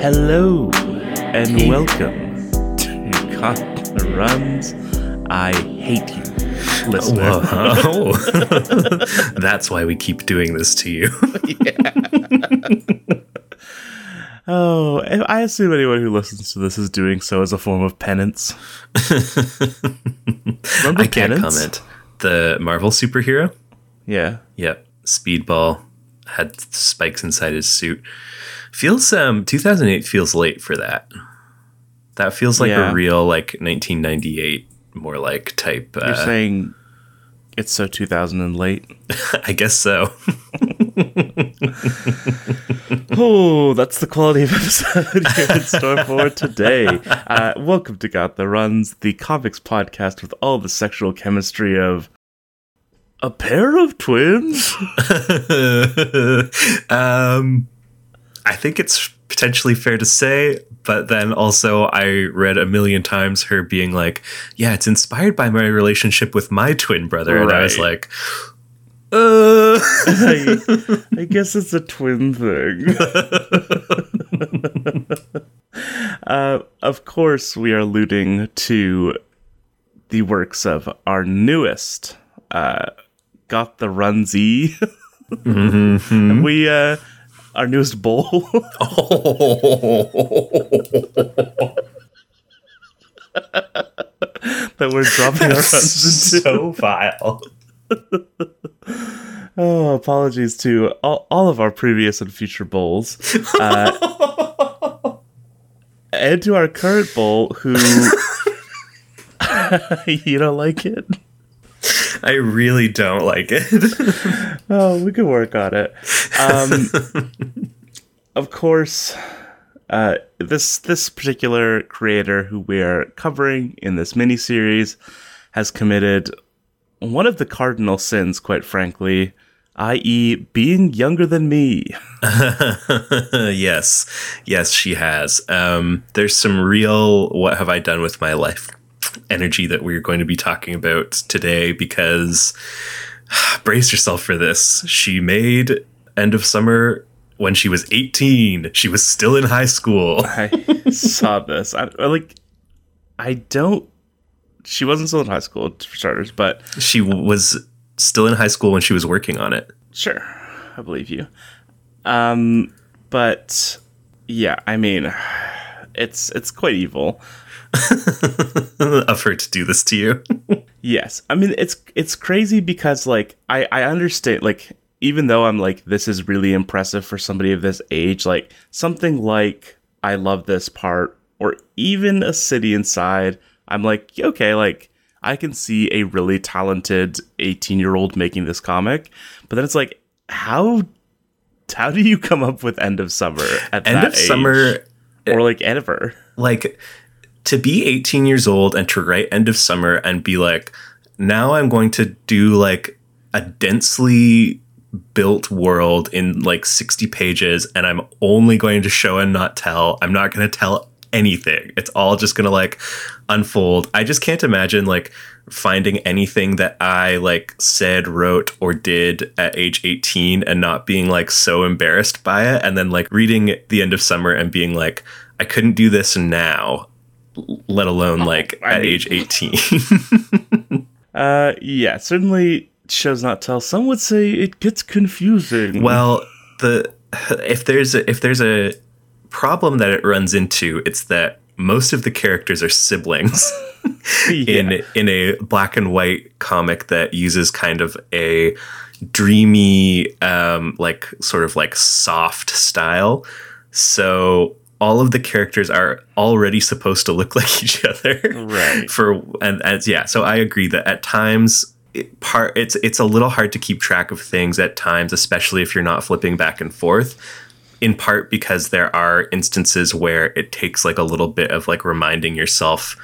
Hello and welcome to the Runs. I hate you, listener. Whoa. That's why we keep doing this to you. Oh, I assume anyone who listens to this is doing so as a form of penance. Remember I can't penance? comment. The Marvel superhero? Yeah. Yep. Speedball had spikes inside his suit. Feels um 2008 feels late for that. That feels like Yeah. a real like 1998 more like type You're uh, saying it's so 2000 and late. I guess so. Oh, that's the quality of episode here in store for today. Uh, welcome to Got the Runs, the comics podcast with all the sexual chemistry of a pair of twins. um, I think it's potentially fair to say, but then also I read a million times her being like, "Yeah, it's inspired by my relationship with my twin brother," and I was like, "Uh." I, I guess it's a twin thing. uh, of course, we are alluding to the works of our newest uh, Got the Runsy. And we, uh, our newest bowl. that we're dropping our runs into. so vile. Oh, apologies to all, all of our previous and future bowls. Uh, and to our current bowl, who. you don't like it? I really don't like it. Oh, we could work on it. Um, of course, uh, this this particular creator who we are covering in this mini series has committed one of the cardinal sins, quite frankly, i.e., being younger than me. yes, yes, she has. Um, there's some real "what have I done with my life" energy that we're going to be talking about today because brace yourself for this. She made End of Summer when she was 18. She was still in high school. I saw this. I, like. I don't. She wasn't still in high school for starters, but She was still in high school when she was working on it. Sure, I believe you. Um, but yeah, I mean, it's it's quite evil. of her to do this to you. Yes, I mean it's it's crazy because like I I understand like even though I'm like this is really impressive for somebody of this age, like something like I love this part or even a city inside, I'm like okay, like I can see a really talented 18 year old making this comic, but then it's like how how do you come up with end of summer at End of age? Summer or like ever? like to be 18 years old and to write end of summer and be like now i'm going to do like a densely built world in like 60 pages and i'm only going to show and not tell. I'm not going to tell anything. It's all just going to like unfold. I just can't imagine like finding anything that i like said wrote or did at age 18 and not being like so embarrassed by it and then like reading the end of summer and being like i couldn't do this now let alone like I at age 18 Uh, yeah, certainly shows not tell. Some would say it gets confusing. well the if there's a, if there's a problem that it runs into it's that most of the characters are siblings Yeah. in in a black and white comic that uses kind of a dreamy um like sort of like soft style so all of the characters are already supposed to look like each other Right. for and as yeah so i agree that at times it, part it's it's a little hard to keep track of things at times especially if you're not flipping back and forth in part because there are instances where it takes like a little bit of like reminding yourself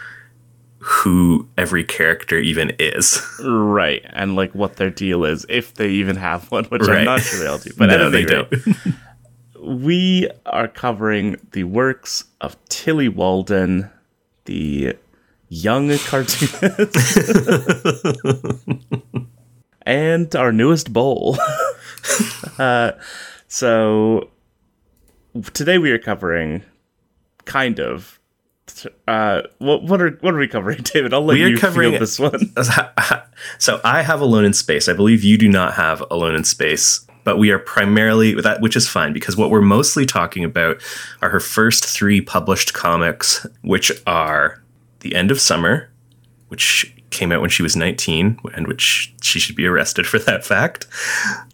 who every character even is. Right, and like what their deal is, if they even have one, which I'm not sure they'll do. But no, they don't. we are covering the works of Tillie Walden, the young cartoonist, and our newest bowl. uh, so today we are covering kind of. Uh, what what are what are we covering, David? I'll let We are you covering- feel this one. so I have Alone in Space. I believe you do not have Alone in Space, but we are primarily that, which is fine because what we're mostly talking about are her first three published comics, which are The End of Summer, which came out when she was 19, and which she should be arrested for that fact.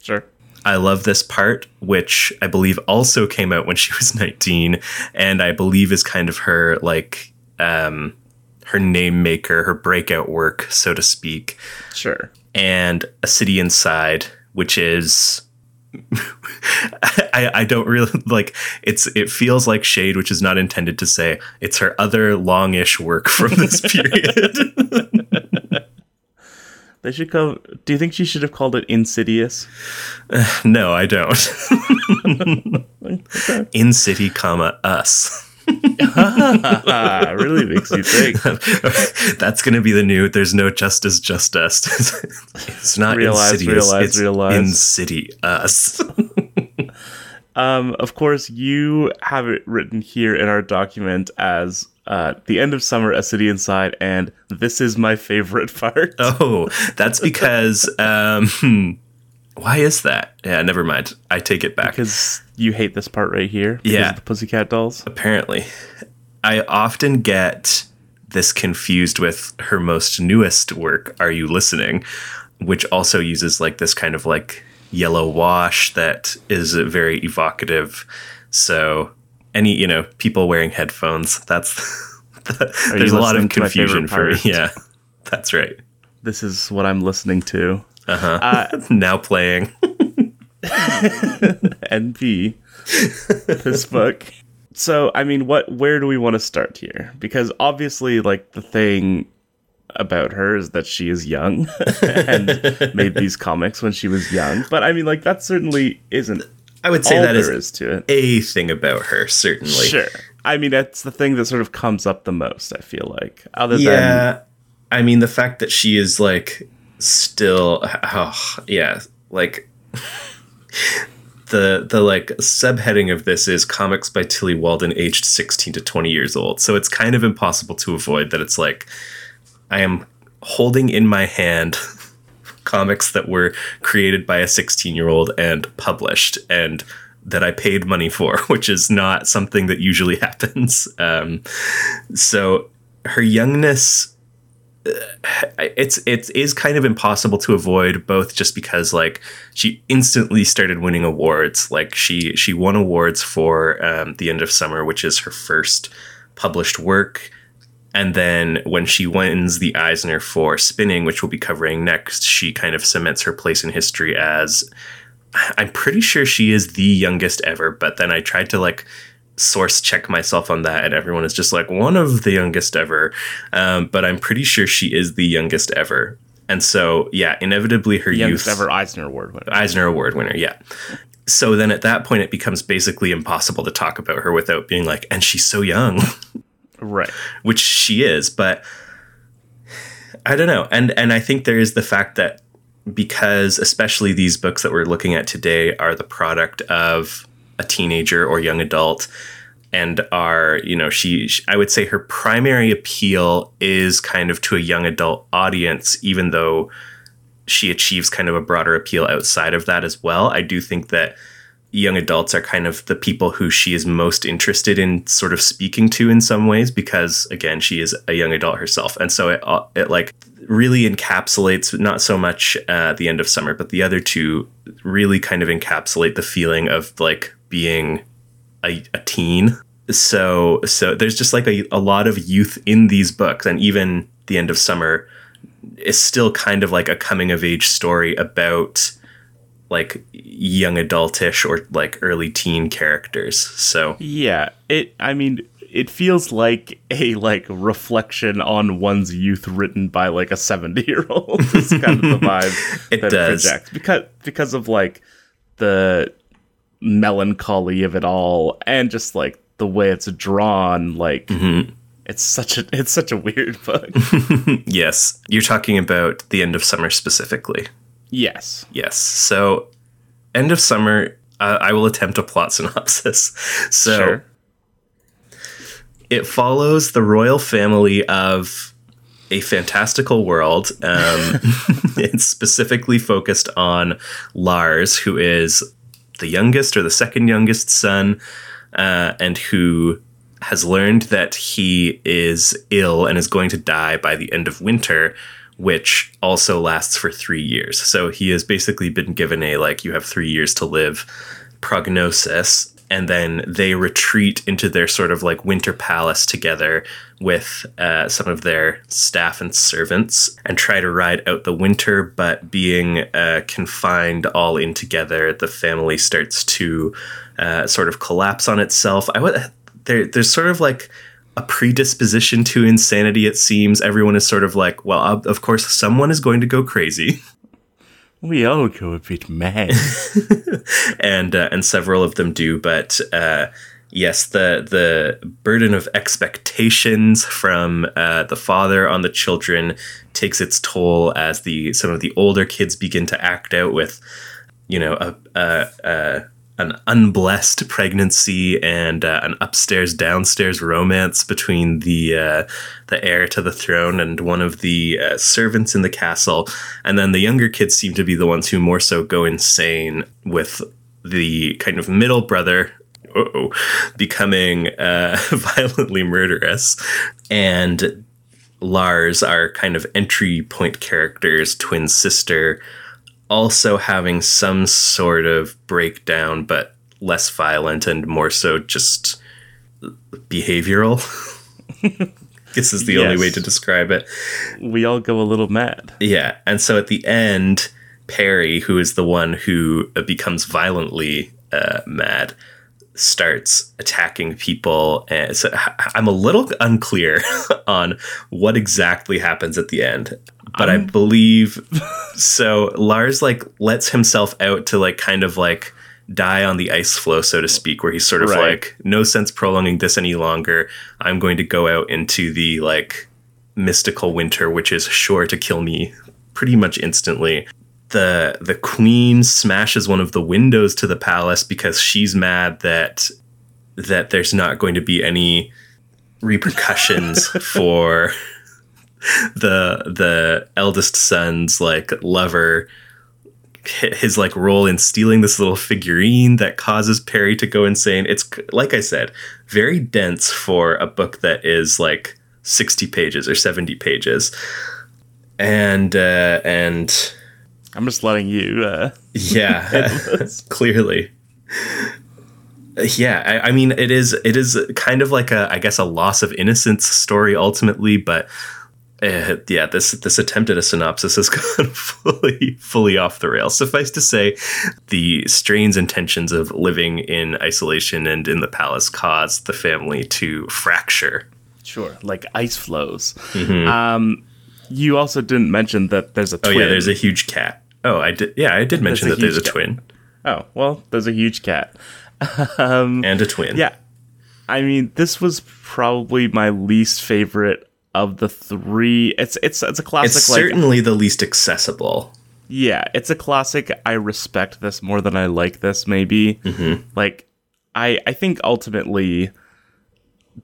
Sure. I love this part, which I believe also came out when she was 19, and I believe is kind of her like um her name maker, her breakout work, so to speak. Sure. And A City Inside, which is I, I don't really like it's it feels like shade, which is not intended to say it's her other longish work from this period. They should call. Do you think she should have called it Insidious? no, I don't. In City, comma us. Ah, really makes you think. That's going to be the new. There's no justice, just us. it's not Realize, insidious. realize, it's realize. in city us. Um, of course, you have it written here in our document as uh, the end of summer, a city inside, and this is my favorite part. oh, that's because. Um, hmm, why is that? Yeah, never mind. I take it back. Because you hate this part right here. Yeah. the Pussycat Dolls. apparently. I often get this confused with her most newest work, Are You Listening? Which also uses like this kind of like yellow wash that is very evocative. So, any, you know, people wearing headphones, that's. there's a lot of confusion for part? Yeah, that's right. This is what I'm listening to. Uh-huh. Uh, now playing. NP. this book. So, I mean, what? Where do we want to start here? Because obviously, like the thing about her is that she is young and made these comics when she was young. But I mean, like that certainly isn't I would say that there is is to it. a thing about her, certainly. Sure. I mean, that's the thing that sort of comes up the most. I feel like, other than Yeah. I mean, the fact that she is like still, oh, yeah, like the the like subheading of this is comics by Tillie Walden, aged sixteen to twenty years old. So it's kind of impossible to avoid that. It's like I am holding in my hand comics that were created by a sixteen year old and published and that I paid money for, which is not something that usually happens. Um, so her youngness it's it is kind of impossible to avoid both just because like she instantly started winning awards. Like she she won awards for um, the end of summer which is her first published work. And then when she wins the eisner for spinning which we'll be covering next she kind of cements her place in history as i'm pretty sure she is the youngest ever but then i tried to like source check myself on that and everyone is just like one of the youngest ever. Um, but i'm pretty sure she is the youngest ever. And so yeah inevitably her youngest youth ever Eisner Award winner. eisner award winner yeah. So then at that point it becomes basically impossible to talk about her without being like and she's so young. Right. which she is but i don't know. And and i think there is the fact that because especially these books that we're looking at today are the product of a teenager or young adult and are you know she sh- i would say her primary appeal is kind of to a young adult audience even though she achieves kind of a broader appeal outside of that as well. I do think that young adults are kind of the people who she is most interested in sort of speaking to in some ways because again she is a young adult herself. And so it, uh, it like really encapsulates not so much uh, the end of summer but the other two really kind of encapsulate the feeling of like being a, a teen so so there's just like a, a lot of youth in these books and even the end of summer is still kind of like a coming of age story about like young adultish or like early teen characters. So Yeah. It. I mean, it feels like a like reflection on one's youth, written by like a seventy-year-old. It's kind of the vibe It that does. it projects because because of like the melancholy of it all and just like the way it's drawn like it's such a it's such a weird book yes, you're talking about the end of summer specifically. yes Yes. So, end of summer. Uh, I will attempt a plot synopsis. So, sure it follows the royal family of a fantastical world. Um, it's specifically focused on Lars, who is the youngest or the second youngest son, uh, and who has learned that he is ill and is going to die by the end of winter, which also lasts for three years. So he has basically been given a like, you have three years to live prognosis. And then they retreat into their sort of like winter palace together with uh, some of their staff and servants and try to ride out the winter. But being uh, confined all in together, the family starts to uh, sort of collapse on itself. There, there's sort of like a predisposition to insanity. It seems everyone is sort of like, well, of course, someone is going to go crazy. we all go a bit mad and uh, and several of them do. But uh, yes, the the burden of expectations from uh, the father on the children takes its toll as the some of the older kids begin to act out with, you know, a. a, a an unblessed pregnancy and uh, an upstairs downstairs romance between the uh, the heir to the throne and one of the uh, servants in the castle, and then the younger kids seem to be the ones who more so go insane with the kind of middle brother. Becoming uh, violently murderous, and Lars, our kind of entry point character's twin sister, also having some sort of breakdown, but less violent and more so just behavioral. this is the only way to describe it. we all go a little mad Yeah, and so at the end, Perry, who is the one who uh, becomes violently uh, mad, starts attacking people. And so I'm a little unclear on what exactly happens at the end, but I believe so. Lars like lets himself out to like kind of like die on the ice floe, so to speak, where he's sort of Right. like, no sense prolonging this any longer. I'm going to go out into the like mystical winter, which is sure to kill me pretty much instantly. The the queen smashes one of the windows to the palace because she's mad that that there's not going to be any repercussions for the the eldest son's like lover his like role in stealing this little figurine that causes Perry to go insane. It's like I said, very dense for a book that is like 60 pages or 70 pages. And uh and i'm just letting you uh yeah, clearly. Yeah, I, I mean, it is it is kind of like a I guess a loss of innocence story ultimately, but uh, yeah, this this attempt at a synopsis has gone fully fully off the rails. Suffice to say, the strains and tensions of living in isolation and in the palace caused the family to fracture. sure like ice flows um you also didn't mention that there's a Mm-hmm. Oh yeah, there's a huge cat. Oh, I did. Yeah, I did mention a that there's a cat. twin oh well there's a huge cat and a twin. Yeah. I mean, this was probably my least favorite of the three. It's it's it's a classic it's like certainly the least accessible. yeah, it's a classic I respect this more than I like this maybe. Mm-hmm. Like I I think ultimately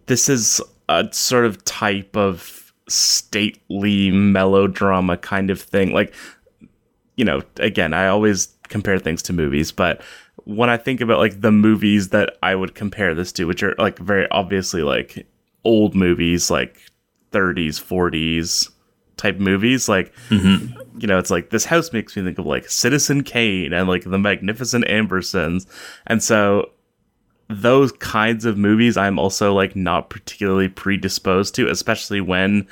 this is a sort of type of stately melodrama kind of thing. Like you know, again, I always compare things to movies, but when I think about like the movies that I would compare this to, which are like very obviously like old movies, like 30s, 40s type movies, like mm-hmm. you know, it's like this house makes me think of like Citizen Kane and like the Magnificent Ambersons, and so those kinds of movies I'm also like not particularly predisposed to, especially when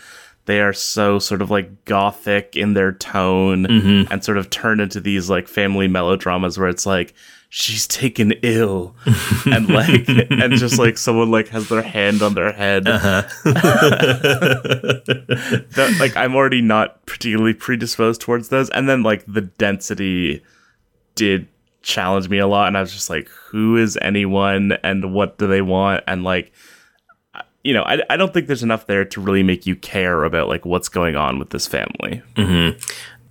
they are so sort of like gothic in their tone mm-hmm. and sort of turn into these like family melodramas where it's like she's taken ill. And like and just like someone like has their hand on their head. That, like I'm already not particularly predisposed towards those. And then like the density did challenge me a lot. And I was just like who is anyone and what do they want? And like you know, I, I don't think there's enough there to really make you care about like what's going on with this family. Mm-hmm.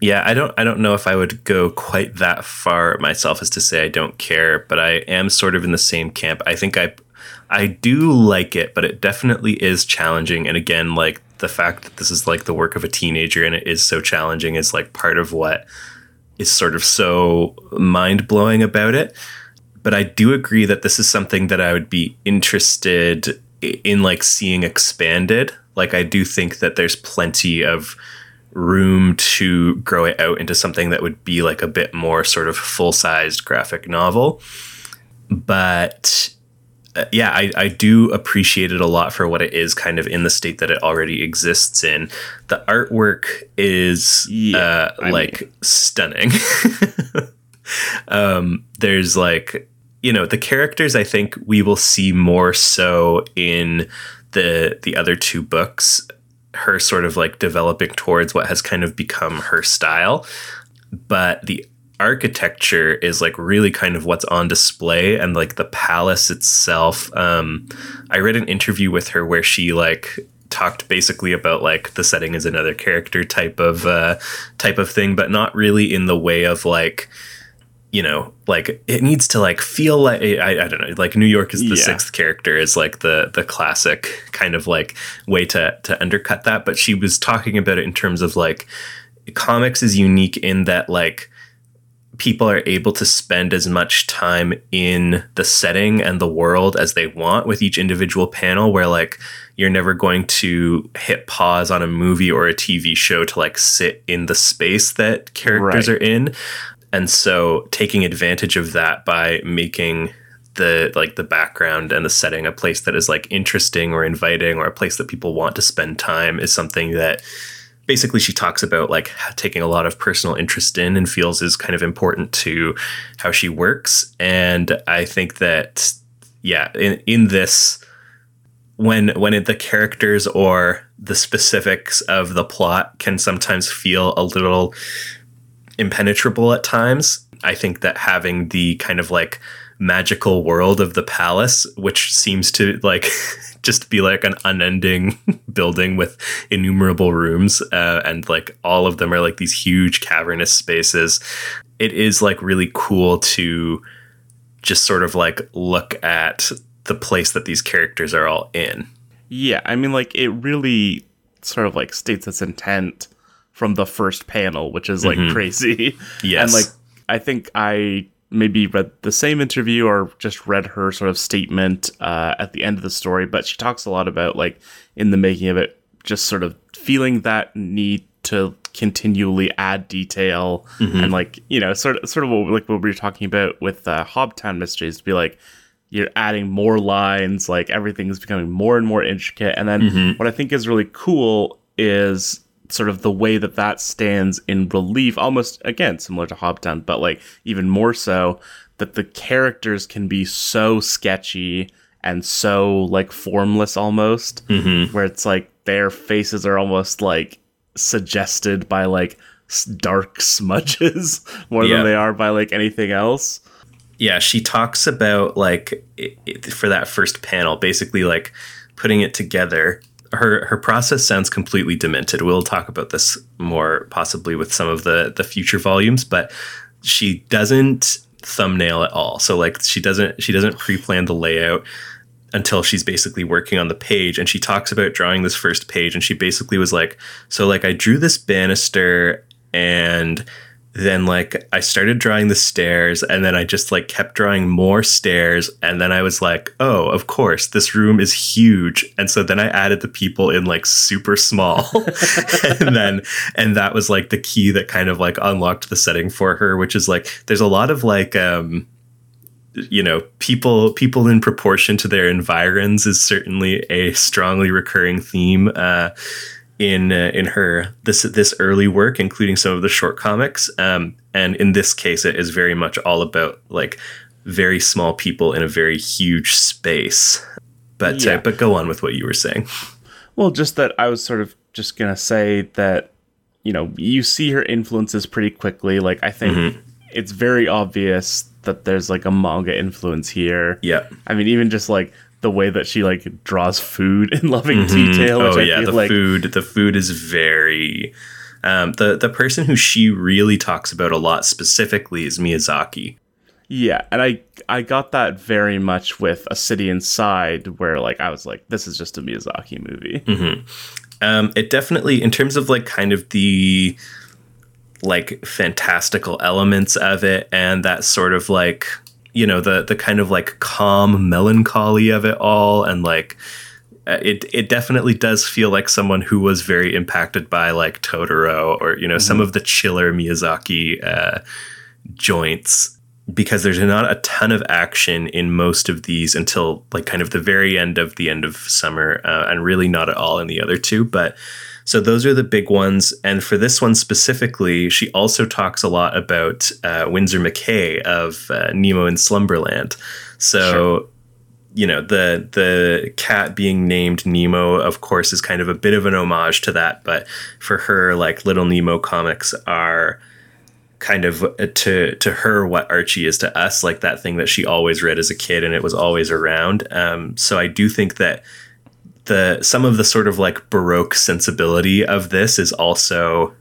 Yeah, I don't I don't know if I would go quite that far myself as to say I don't care, but I am sort of in the same camp. I think I I do like it, but it definitely is challenging. And again, like the fact that this is like the work of a teenager and it is so challenging is like part of what is sort of so mind blowing about it. But I do agree that this is something that I would be interested in like seeing expanded. Like I do think that there's plenty of room to grow it out into something that would be like a bit more sort of full-sized graphic novel. But uh, yeah, I, I do appreciate it a lot for what it is kind of in the state that it already exists in. The artwork is yeah, uh, like mean. stunning. um, there's like you know the characters i think we will see more so in the the other two books her sort of like developing towards what has kind of become her style. But the architecture is like really kind of what's on display and like the palace itself. Um i read an interview with her where she like talked basically about like the setting is another character type of uh type of thing but not really in the way of like you know, like it needs to like feel like I, I don't know, like New York is the yeah. sixth character is like the the classic kind of like way to to undercut that. But she was talking about it in terms of like comics is unique in that like people are able to spend as much time in the setting and the world as they want with each individual panel where like you're never going to hit pause on a movie or a TV show to like sit in the space that characters right. are in and so taking advantage of that by making the like the background and the setting a place that is like interesting or inviting or a place that people want to spend time is something that basically she talks about like taking a lot of personal interest in and feels is kind of important to how she works. And i think that yeah in in this when when it, the characters or the specifics of the plot can sometimes feel a little impenetrable at times. I think that having the kind of like magical world of the palace, which seems to like just be like an unending building with innumerable rooms, uh, and like all of them are like these huge cavernous spaces. It is like really cool to just sort of like look at the place that these characters are all in. Yeah, I mean, like it really sort of like states its intent from the first panel, which is like mm-hmm. crazy. Yes. And like I think I maybe read the same interview or just read her sort of statement uh, at the end of the story, but she talks a lot about like in the making of it, just sort of feeling that need to continually add detail mm-hmm. and like you know sort of sort of what, like what we were talking about with uh, Hobtown Mysteries to be like you're adding more lines, like everything's becoming more and more intricate. And then mm-hmm. what I think is really cool is sort of the way that that stands in relief, almost again similar to Hobtown, but like even more so that the characters can be so sketchy and so like formless almost, mm-hmm. where it's like their faces are almost like suggested by like dark smudges more yeah. than they are by like anything else. Yeah, she talks about like it, it, for that first panel, basically like putting it together her her process sounds completely demented. We'll talk about this more possibly with some of the the future volumes, but she doesn't thumbnail at all. So like she doesn't she doesn't pre-plan the layout until she's basically working on the page and she talks about drawing this first page and she basically was like so like I drew this banister and then like I started drawing the stairs and then I just like kept drawing more stairs and then I was like, "Oh, of course, this room is huge." And so then I added the people in like super small. and then and that was like the key that kind of like unlocked the setting for her, which is like there's a lot of like um you know people people in proportion to their environs is certainly a strongly recurring theme uh in uh, in her this this early work, including some of the short comics. Um, and in this case, it is very much all about like very small people in a very huge space. But uh, yeah. uh, but go on with what you were saying. Well, just that I was sort of just gonna say that you know you see her influences pretty quickly. Like I think mm-hmm. it's very obvious that there's like a manga influence here. Yeah. I mean, even just like the way that she like draws food in loving detail. Which oh I yeah, the like, food. The food is very. Um, the the person who she really talks about a lot specifically is Miyazaki. Yeah, and I I got that very much with A City Inside, where like I was like, this is just a Miyazaki movie. Um, it definitely, in terms of like kind of the like fantastical elements of it, and that sort of like you know the the kind of like calm melancholy of it all, and like uh, it it definitely does feel like someone who was very impacted by like Totoro or you know some of the chiller Miyazaki uh, joints because there's not a ton of action in most of these until like kind of the very end of the end of summer uh, and really not at all in the other two but so those are the big ones. And for this one specifically she also talks a lot about uh, Winsor McCay of uh, nemo in slumberland. So Sure. you know the the cat being named Nemo of course is kind of a bit of an homage to that. But for her like little Nemo comics are kind of uh, to to her what Archie is to us like that thing that she always read as a kid and it was always around. Um so I do think that the some of the sort of like baroque sensibility of this is also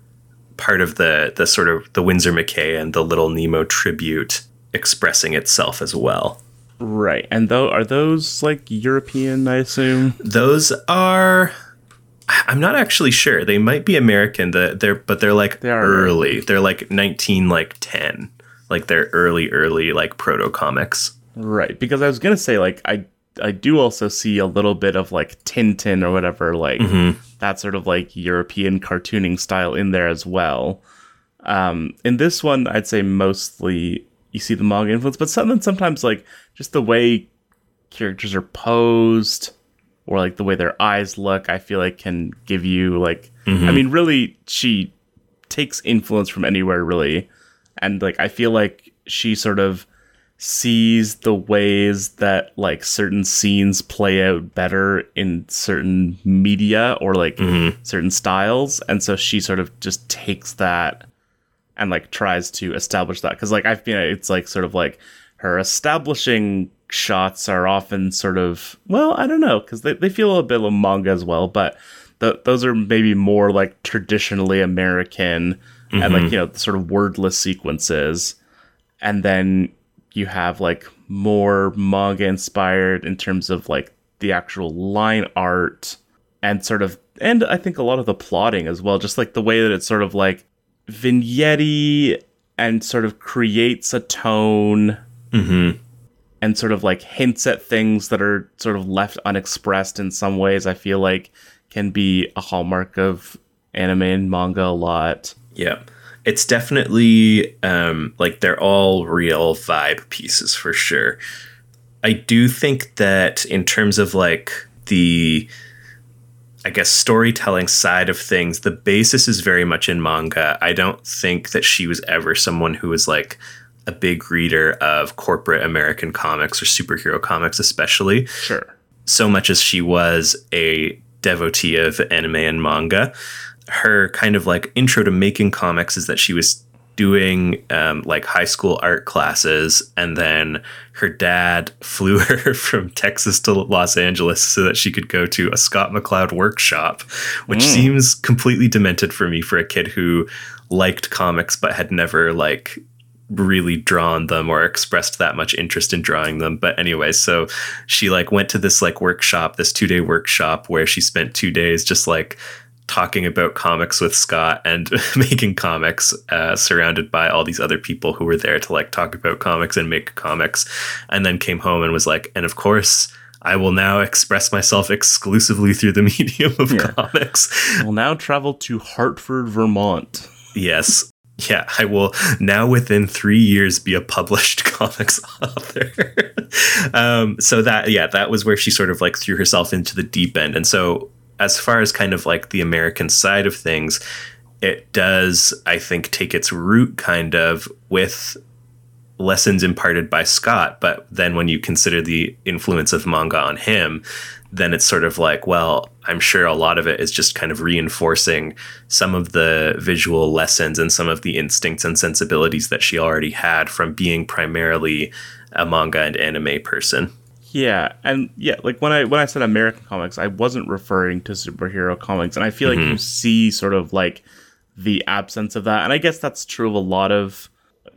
part of the the sort of the Winsor McCay and the little Nemo tribute expressing itself as well Right, and though are those like European? I assume. Those are. I'm not actually sure. They might be American. The, they're but they're like They early. They're like 19 like 10. Like they're early early like proto comics. Right, because I was gonna say like I I do also see a little bit of like Tintin or whatever like that sort of like European cartooning style in there as well. Um, in this one, I'd say mostly you see the manga influence, but some, sometimes like just the way characters are posed or like the way their eyes look, I feel like can give you like I mean, really, she takes influence from anywhere really, and like I feel like she sort of sees the ways that like certain scenes play out better in certain media or like mm-hmm. certain styles. And so she sort of just takes that and like tries to establish that. Because like i've been it's like sort of like her establishing shots are often sort of well i don't know because they, they feel a bit of manga as well but th- those are maybe more like traditionally american and like mm-hmm. you know sort of wordless sequences. And then you have like more manga inspired in terms of like the actual line art and sort of and I think a lot of the plotting as well just like the way that it's sort of like vignette and sort of creates a tone mm-hmm. and sort of like hints at things that are sort of left unexpressed in some ways I feel like can be a hallmark of anime and manga a lot. Yeah. It's definitely um like they're all real vibe pieces for sure. I do think that in terms of like the I guess storytelling side of things, the basis is very much in manga. I don't think that she was ever someone who was like a big reader of corporate American comics or superhero comics, especially Sure. so much as she was a devotee of anime and manga. Her kind of like intro to making comics is that she was doing um, like high school art classes, and then her dad flew her from Texas to Los Angeles so that she could go to a Scott McCloud workshop, which seems completely demented for me for a kid who liked comics but had never like really drawn them or expressed that much interest in drawing them. But anyway so she like went to this like workshop this two day workshop where she spent two days just like talking about comics with scott and making comics uh, surrounded by all these other people who were there to like talk about comics and make comics and then came home and was like and of course I will now express myself exclusively through the medium of comics. will now travel to Hartford, Vermont. Yes. Yeah, I will now within three years be a published comics author. um, so that yeah, that was where she sort of like threw herself into the deep end. And so as far as kind of like the American side of things, it does, I think, take its root kind of with lessons imparted by Scott, but then when you consider the influence of manga on him, then it's sort of like, well, I'm sure a lot of it is just kind of reinforcing some of the visual lessons and some of the instincts and sensibilities that she already had from being primarily a manga and anime person. Yeah, and yeah, like when I when I said American comics, I wasn't referring to superhero comics, and I feel like mm-hmm. you see sort of like the absence of that, and I guess that's true of a lot of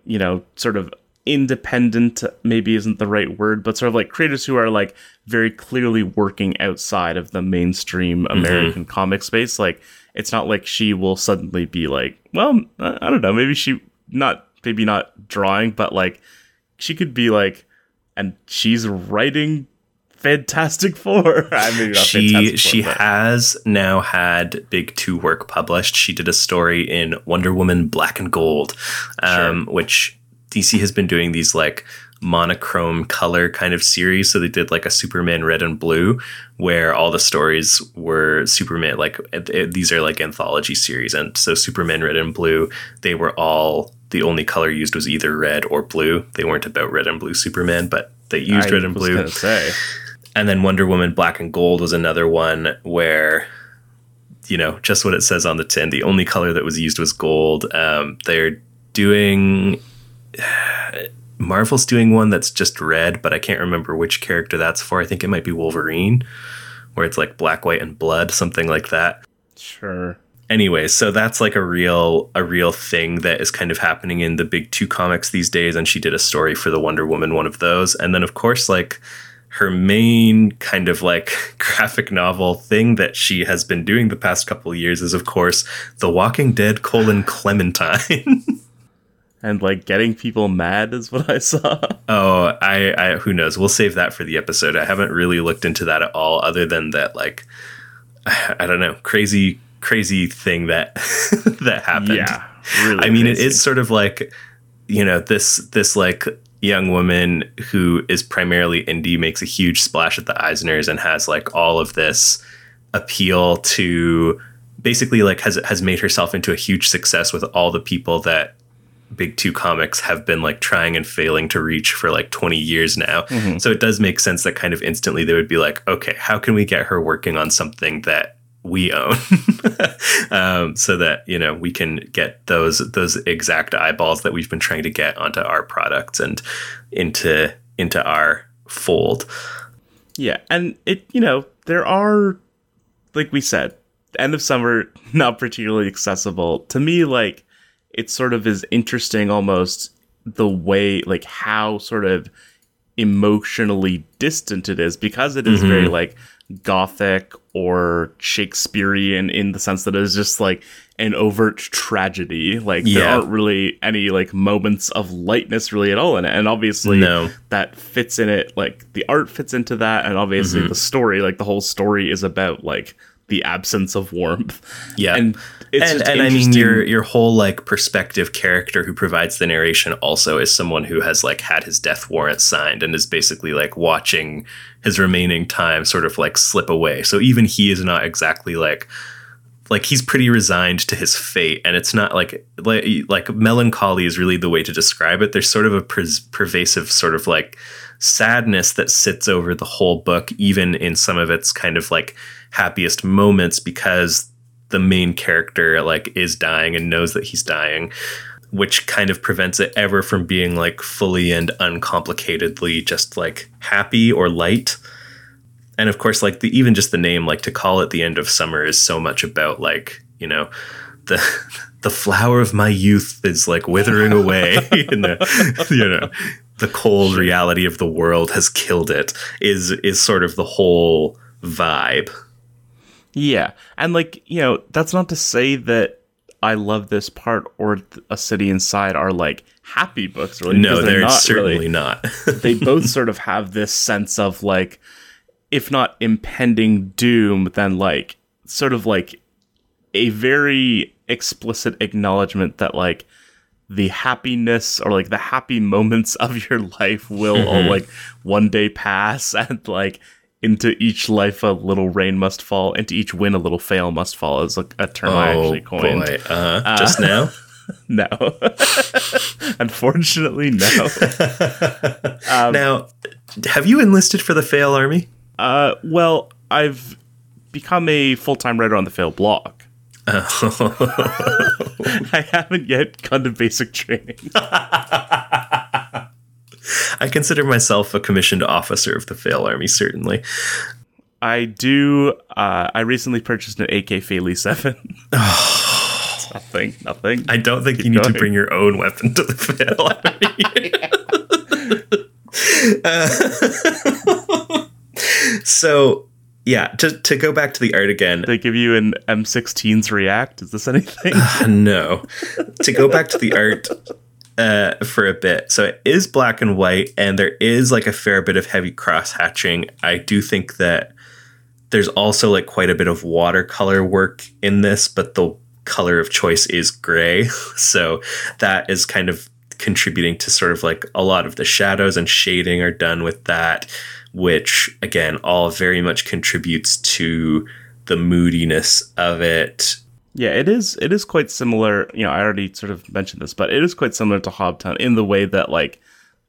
you know sort of independent maybe isn't the right word but sort of like creators who are like very clearly working outside of the mainstream mm-hmm. american mm-hmm. comic space like it's not like she will suddenly be like well i don't know maybe she not maybe not drawing but like she could be like and she's writing Fantastic Four. I mean, she she but. has now had big two work published. She did a story in Wonder Woman Black and Gold, um, sure. which DC has been doing these like monochrome color kind of series. So they did like a Superman Red and Blue, where all the stories were Superman. Like these are like anthology series, and so Superman Red and Blue, they were all the only color used was either red or blue. They weren't about red and blue Superman, but they used I red and blue. And then Wonder Woman Black and Gold was another one where, you know, just what it says on the tin, the only color that was used was gold. Um, they're doing. Marvel's doing one that's just red, but I can't remember which character that's for. I think it might be Wolverine, where it's like black, white, and blood, something like that. Sure anyway, so that's like a real a real thing that is kind of happening in the big two comics these days. And she did a story for the Wonder Woman, one of those. And then of course, like her main kind of like graphic novel thing that she has been doing the past couple years is of course The Walking Dead colon Clementine. and like getting people mad is what I saw. Oh, I, I who knows? We'll save that for the episode. I haven't really looked into that at all, other than that like I don't know, crazy crazy thing that that happened. Yeah, really I mean, crazy. it is sort of like you know this this like young woman who is primarily indie makes a huge splash at the Eisners and has like all of this appeal to basically like has has made herself into a huge success with all the people that big two comics have been like trying and failing to reach for like 20 years now. Mm-hmm. So it does make sense that kind of instantly they would be like, okay, how can we get her working on something that we own. Um, so that you know we can get those those exact eyeballs that we've been trying to get onto our products and into into our fold. Yeah and it you know there are like we said end of summer not particularly accessible. To me like it sort of is interesting almost the way like how sort of emotionally distant it is because it is mm-hmm. very like gothic or Shakespearean in the sense that it is just like an overt tragedy. Like yeah. there aren't really any like moments of lightness really at all in it. And obviously no. that fits in it like the art fits into that and obviously mm-hmm. the story, like the whole story is about like the absence of warmth. Yeah. And it's and, and I mean your your whole like perspective character who provides the narration also is someone who has like had his death warrant signed and is basically like watching his remaining time sort of like slip away. So even he is not exactly like like he's pretty resigned to his fate and it's not like like, like melancholy is really the way to describe it there's sort of a pervasive sort of like sadness that sits over the whole book even in some of its kind of like happiest moments because the main character like is dying and knows that he's dying which kind of prevents it ever from being like fully and uncomplicatedly just like happy or light. And of course like the even just the name like to call it the end of summer is so much about like you know the the flower of my youth is like withering away and the you know the cold reality of the world has killed it is is sort of the whole vibe yeah. And like, you know, that's not to say that I love this part or a city inside are like happy books really. No, they're, they're not certainly really. not. they both sort of have this sense of like if not impending doom, then like sort of like a very explicit acknowledgement that like the happiness or like the happy moments of your life will mm-hmm. all like one day pass and like into each life a little rain must fall, into each win a little fail must fall is a, a term oh, I actually coined. Uh-huh. Uh, Just now? no. Unfortunately, no. Um, now, have you enlisted for the Fail Army? Uh, well, I've become a full time writer on the Fail blog. I haven't yet gone to basic training. I consider myself a commissioned officer of the Fail Army, certainly. I do. Uh, I recently purchased an AK Phaley 7. nothing, nothing. I don't think Keep you need going. to bring your own weapon to the Fail Army. Uh, so, yeah, to, to go back to the art again, They give you an M16's React. Is this anything? no. To go back to the art uh, for a bit. So it is black and white, and there is like a fair bit of heavy cross hatching. I do think that there's also like quite a bit of watercolor work in this, but the color of choice is gray. So that is kind of contributing to sort of like a lot of the shadows and shading are done with that, which again, all very much contributes to the moodiness of it. Yeah, it is. It is quite similar. You know, I already sort of mentioned this, but it is quite similar to Hobtown in the way that like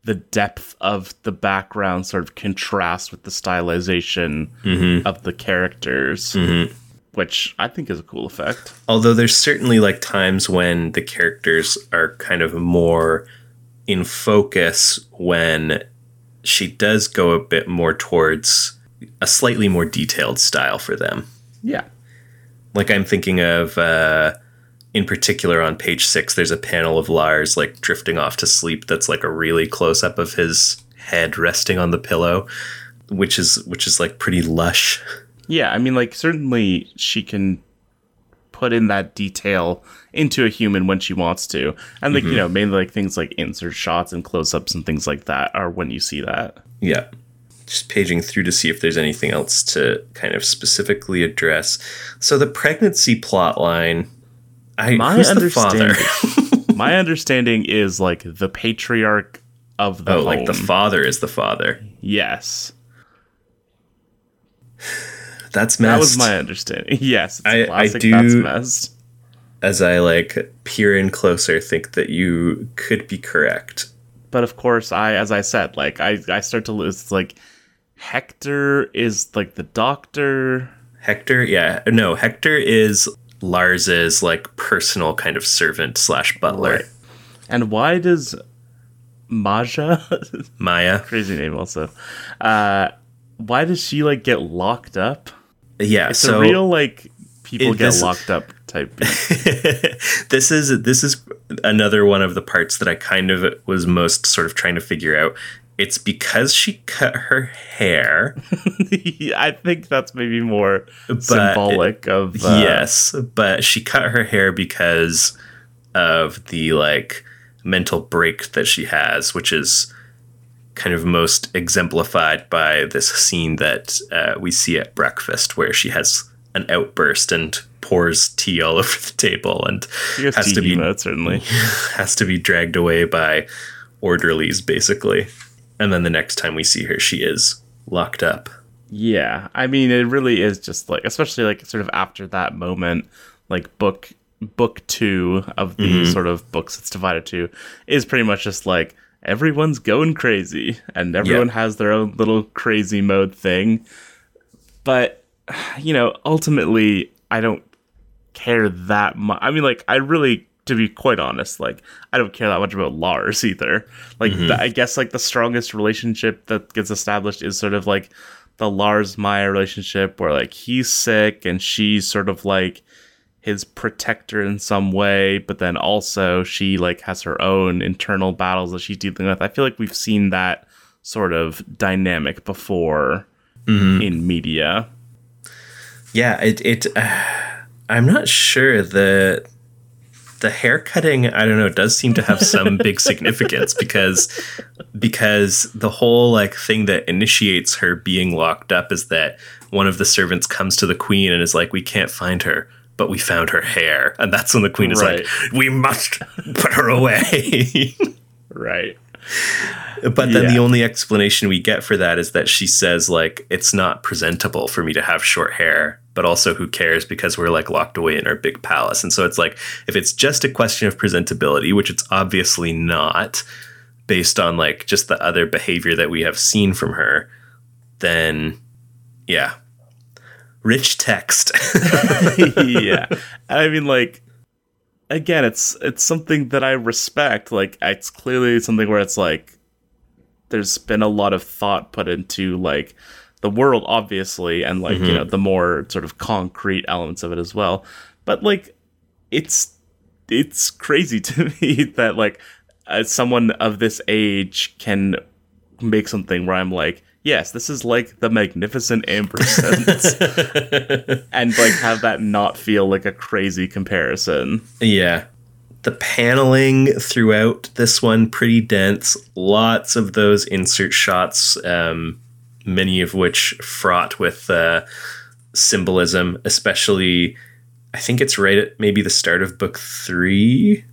the depth of the background sort of contrasts with the stylization mm-hmm. of the characters, mm-hmm. which I think is a cool effect. Although there's certainly like times when the characters are kind of more in focus when she does go a bit more towards a slightly more detailed style for them. Yeah, Like I'm thinking of uh in particular on page 6 there's a panel of Lars like drifting off to sleep that's like a really close up of his head resting on the pillow which is which is like pretty lush. yeah. I mean, like certainly she can put in that detail into a human when she wants to, and like you know, mainly like things like insert shots and close ups and things like that are when you see that. Yeah. Just paging through to see if there's anything else to kind of specifically address. So the pregnancy plot line. I My who's the father? understanding, my understanding is like the patriarch of the oh, like the father is the father. yes, That's messed. that was my understanding. Yes, it's I- I do- That's messed. As I like peer in closer, think that you could be correct. But of course, I as I said, like I I start to lose like Hector is like the doctor. Hector, yeah, no, Hector is Lars's like personal kind of servant slash butler. Right. And why does Maja Maya, crazy name also? Uh why does she like get locked up? yeah. It's so a real like people It- get this- locked up type. this is this is another one of the parts that I kind of was most sort of trying to figure out. It's because she cut her hair. I think that's maybe more symbolic of uh, yes, but she cut her hair because of the like mental break that she has, which is kind of most exemplified by this scene that uh, we see at breakfast, where she has an outburst and pours tea all over the table and has, to be certainly. has to be dragged away by orderlies, basically. And then the next time we see her, she is locked up. Yeah, I mean, it really is just like, especially like sort of after that moment, like book book two of the Mm-hmm. sort of books it's divided to is pretty much just like everyone's going crazy and everyone has their own little crazy mode thing. But you know, ultimately, I don't care that much. I mean, like, I really, to be quite honest, like, I don't care that much about Lars either. Like, the, I guess, like, the strongest relationship that gets established is sort of like the Lars Maya relationship where, like, he's sick and she's sort of like his protector in some way, but then also she, like, has her own internal battles that she's dealing with. I feel like we've seen that sort of dynamic before in media. Yeah, it it. Uh, I'm not sure the the hair cutting. I don't know. Does seem to have some big significance because because the whole like thing that initiates her being locked up is that one of the servants comes to the queen and is like, "We can't find her." But we found her hair, and that's when the queen is Right. like, "We must put her away." Right. But then Yeah. the only explanation we get for that is that she says like it's not presentable for me to have short hair. But also who cares because we're like locked away in our big palace. And so it's like if it's just a question of presentability, which it's obviously not based on like just the other behavior that we have seen from her, then yeah. Rich text. yeah. I mean like again, it's it's something that I respect. Like it's clearly something where it's like there's been a lot of thought put into like the world obviously and like mm-hmm. you know the more sort of concrete elements of it as well. But like it's it's crazy to me that like as someone of this age can make something where i'm like yes this is like the magnificent ambersons and like have that not feel like a crazy comparison. Yeah. The paneling throughout this one pretty dense. Lots of those insert shots um, many of which fraught with uh, symbolism, especially. I think it's right at maybe the start of book three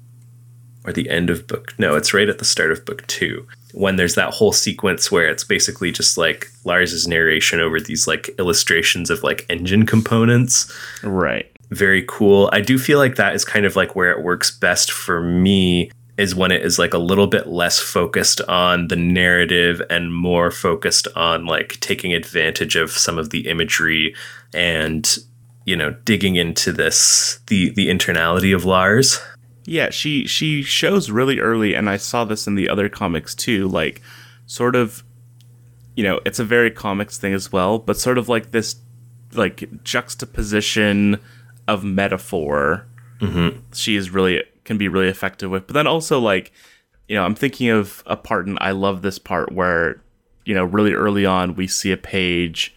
or the end of book. No, it's right at the start of book two when there's that whole sequence where it's basically just like Lars's narration over these like illustrations of like engine components. Right. Very cool. I do feel like that is kind of like where it works best for me is when it is like a little bit less focused on the narrative and more focused on like taking advantage of some of the imagery and you know digging into this the the internality of Lars. Yeah, she she shows really early and I saw this in the other comics too like sort of you know, it's a very comics thing as well, but sort of like this like juxtaposition of metaphor. Mm-hmm. She is really can be really effective with. But then also like, you know, I'm thinking of a part and I love this part where, you know, really early on we see a page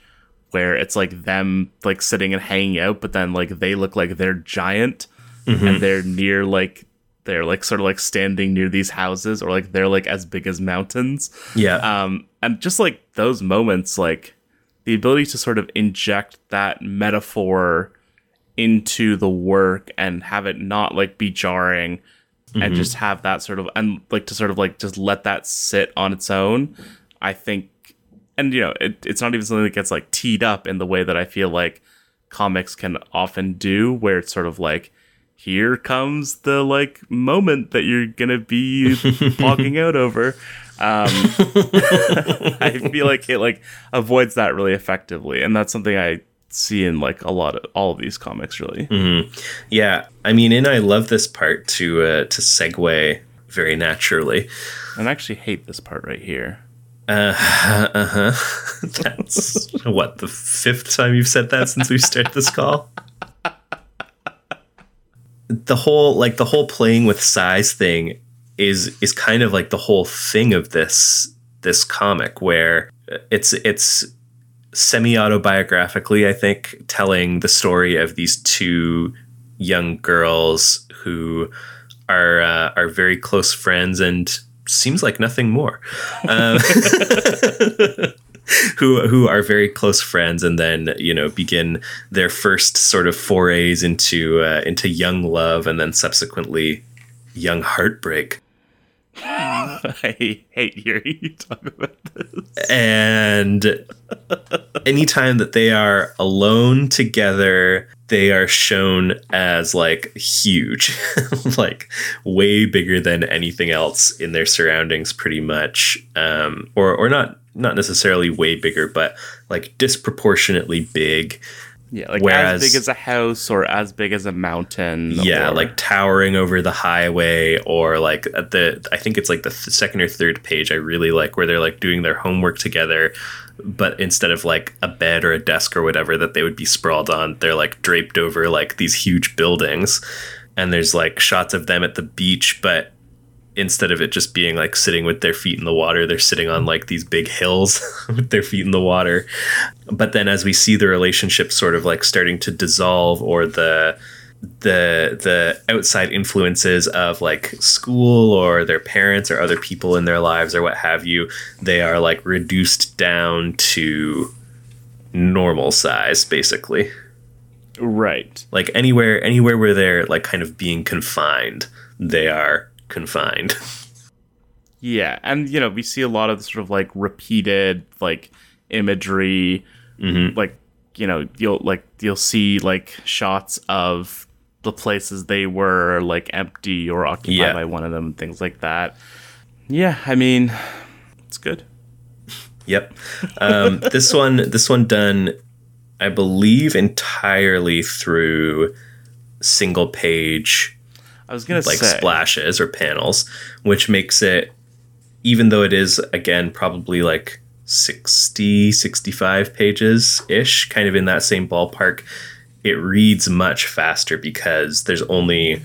where it's like them like sitting and hanging out, but then like they look like they're giant mm-hmm. and they're near like they're like sort of like standing near these houses or like they're like as big as mountains. Yeah. Um and just like those moments like the ability to sort of inject that metaphor into the work and have it not like be jarring mm-hmm. and just have that sort of and like to sort of like just let that sit on its own i think and you know it, it's not even something that gets like teed up in the way that i feel like comics can often do where it's sort of like here comes the like moment that you're gonna be walking out over um, i feel like it like avoids that really effectively and that's something i see in like a lot of all of these comics really. Mm-hmm. yeah i mean and i love this part to uh to segue very naturally. And i actually hate this part right here. Uh, uh-huh. That's what the fifth time you've said that since we started this call? The whole like the whole playing with size thing is is kind of like the whole thing of this this comic where it's it's semi autobiographically, I think, telling the story of these two young girls who are uh, are very close friends and seems like nothing more. Um, who who are very close friends and then you know begin their first sort of forays into uh, into young love and then subsequently young heartbreak. I hate hearing you talk about this. And anytime that they are alone together, they are shown as like huge, like way bigger than anything else in their surroundings, pretty much. Um, or or not not necessarily way bigger, but like disproportionately big. Yeah, like Whereas, as big as a house or as big as a mountain. Yeah, or... like towering over the highway or like at the I think it's like the th- second or third page I really like where they're like doing their homework together but instead of like a bed or a desk or whatever that they would be sprawled on, they're like draped over like these huge buildings and there's like shots of them at the beach but instead of it just being like sitting with their feet in the water, they're sitting on like these big hills with their feet in the water. But then as we see the relationship sort of like starting to dissolve or the the the outside influences of like school or their parents or other people in their lives or what have you, they are like reduced down to normal size basically. Right. Like anywhere anywhere where they're like kind of being confined, they are confined. Yeah, and you know, we see a lot of sort of like repeated like imagery, mm-hmm. like you know you'll like you'll see like shots of the places they were like empty or occupied Yeah. by one of them and things like that yeah i mean it's good Yep. Um, this one, this one done, I believe, entirely through single page i was gonna like say. splashes or panels, which makes it, even though it is again probably like 60, 65 pages ish, kind of in that same ballpark, it reads much faster because there's only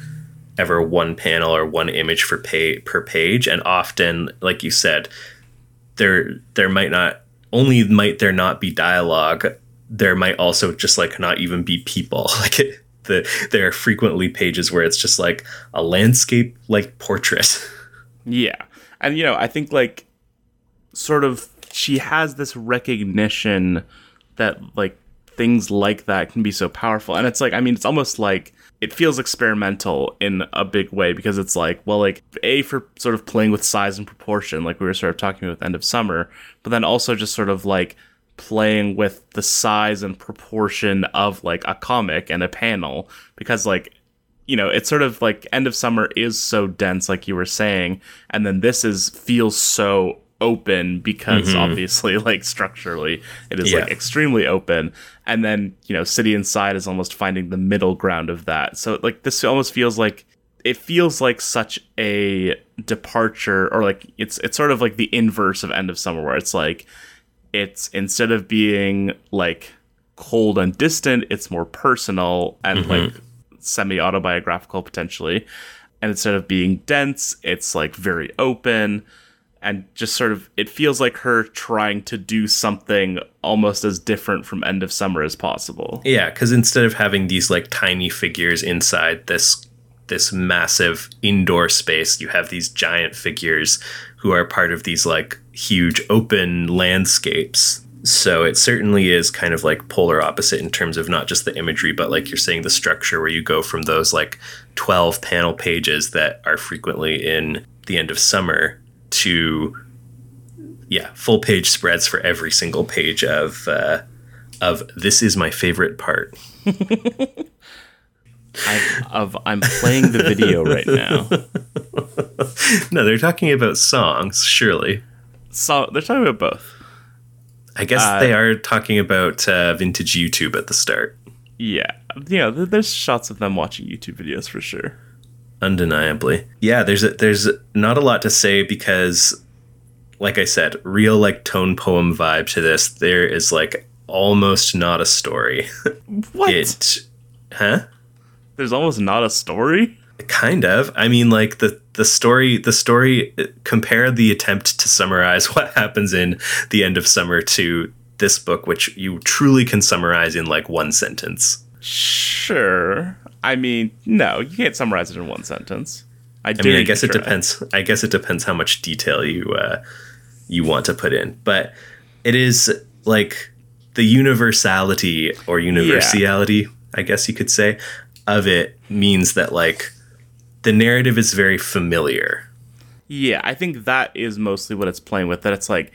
ever one panel or one image for pay per page, and often, like you said, there there might not only might there not be dialogue there might also just like not even be people. Like it, the there are frequently pages where it's just like a landscape like portrait Yeah. And you know, I think like sort of she has this recognition that like things like that can be so powerful. And it's like I mean, it's almost like it feels experimental in a big way because it's like, well, like A for sort of playing with size and proportion, like we were sort of talking about with End of Summer, but then also just sort of like playing with the size and proportion of like a comic and a panel because like you know, it's sort of like End of Summer is so dense, like you were saying, and then this is feels so open because mm-hmm. obviously, like structurally, it is like extremely open. And then you know, City Inside is almost finding the middle ground of that. So like this almost feels like it feels like such a departure, or like it's it's sort of like the inverse of End of Summer, where it's like it's instead of being like cold and distant, it's more personal and mm-hmm. like semi autobiographical potentially. And instead of being dense, it's like very open and just sort of it feels like her trying to do something almost as different from End of Summer as possible. yeah because instead of having these like tiny figures inside this this massive indoor space you have these giant figures who are part of these like huge open landscapes. So it certainly is kind of like polar opposite in terms of not just the imagery but like you're saying the structure where you go from those like 12 panel pages that are frequently in the end of summer to yeah full page spreads for every single page of uh, of this is my favorite part. I, of I'm playing the video right now. no they're talking about songs surely So they're talking about both. i guess Uh, they are talking about uh, vintage youtube at the start Yeah, you know, there's shots of them watching YouTube videos for sure. undeniably yeah there's a, there's not a lot to say because like i said real like tone poem vibe to this there is like almost not a story What? it huh There's almost not a story. Kind of i mean like the the story the story compare the attempt to summarize what happens in the end of summer to this book which you truly can summarize in like one sentence Sure. I mean, no, you can't summarize it in one sentence. I, I mean, I guess it depends. I guess it depends how much detail you uh, you want to put in. But it is like the universality or universality, I guess you could say, of it means that like the narrative is very familiar. Yeah, I think that is mostly what it's playing with. That it's like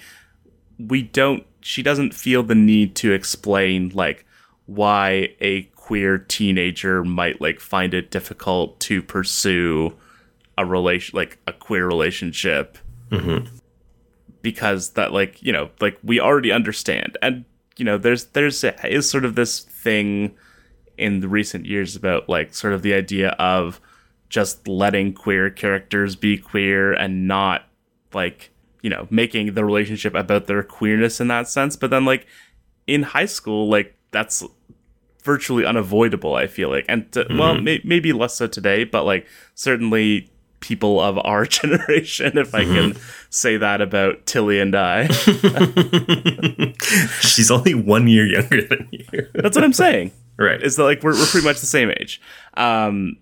we don't. She doesn't feel the need to explain like why a queer teenager might like find it difficult to pursue a relation like a queer relationship mm-hmm. because that like you know like we already understand and you know there's there's is sort of this thing in the recent years about like sort of the idea of just letting queer characters be queer and not like you know making the relationship about their queerness in that sense. But then like in high school like that's virtually unavoidable i feel like. And to, well may, maybe less so today but like certainly people of our generation if i can mm-hmm. say that about Tillie and i. She's only one year younger than you. that's what i'm saying. Right. is that like we're, we're pretty much the same age. Um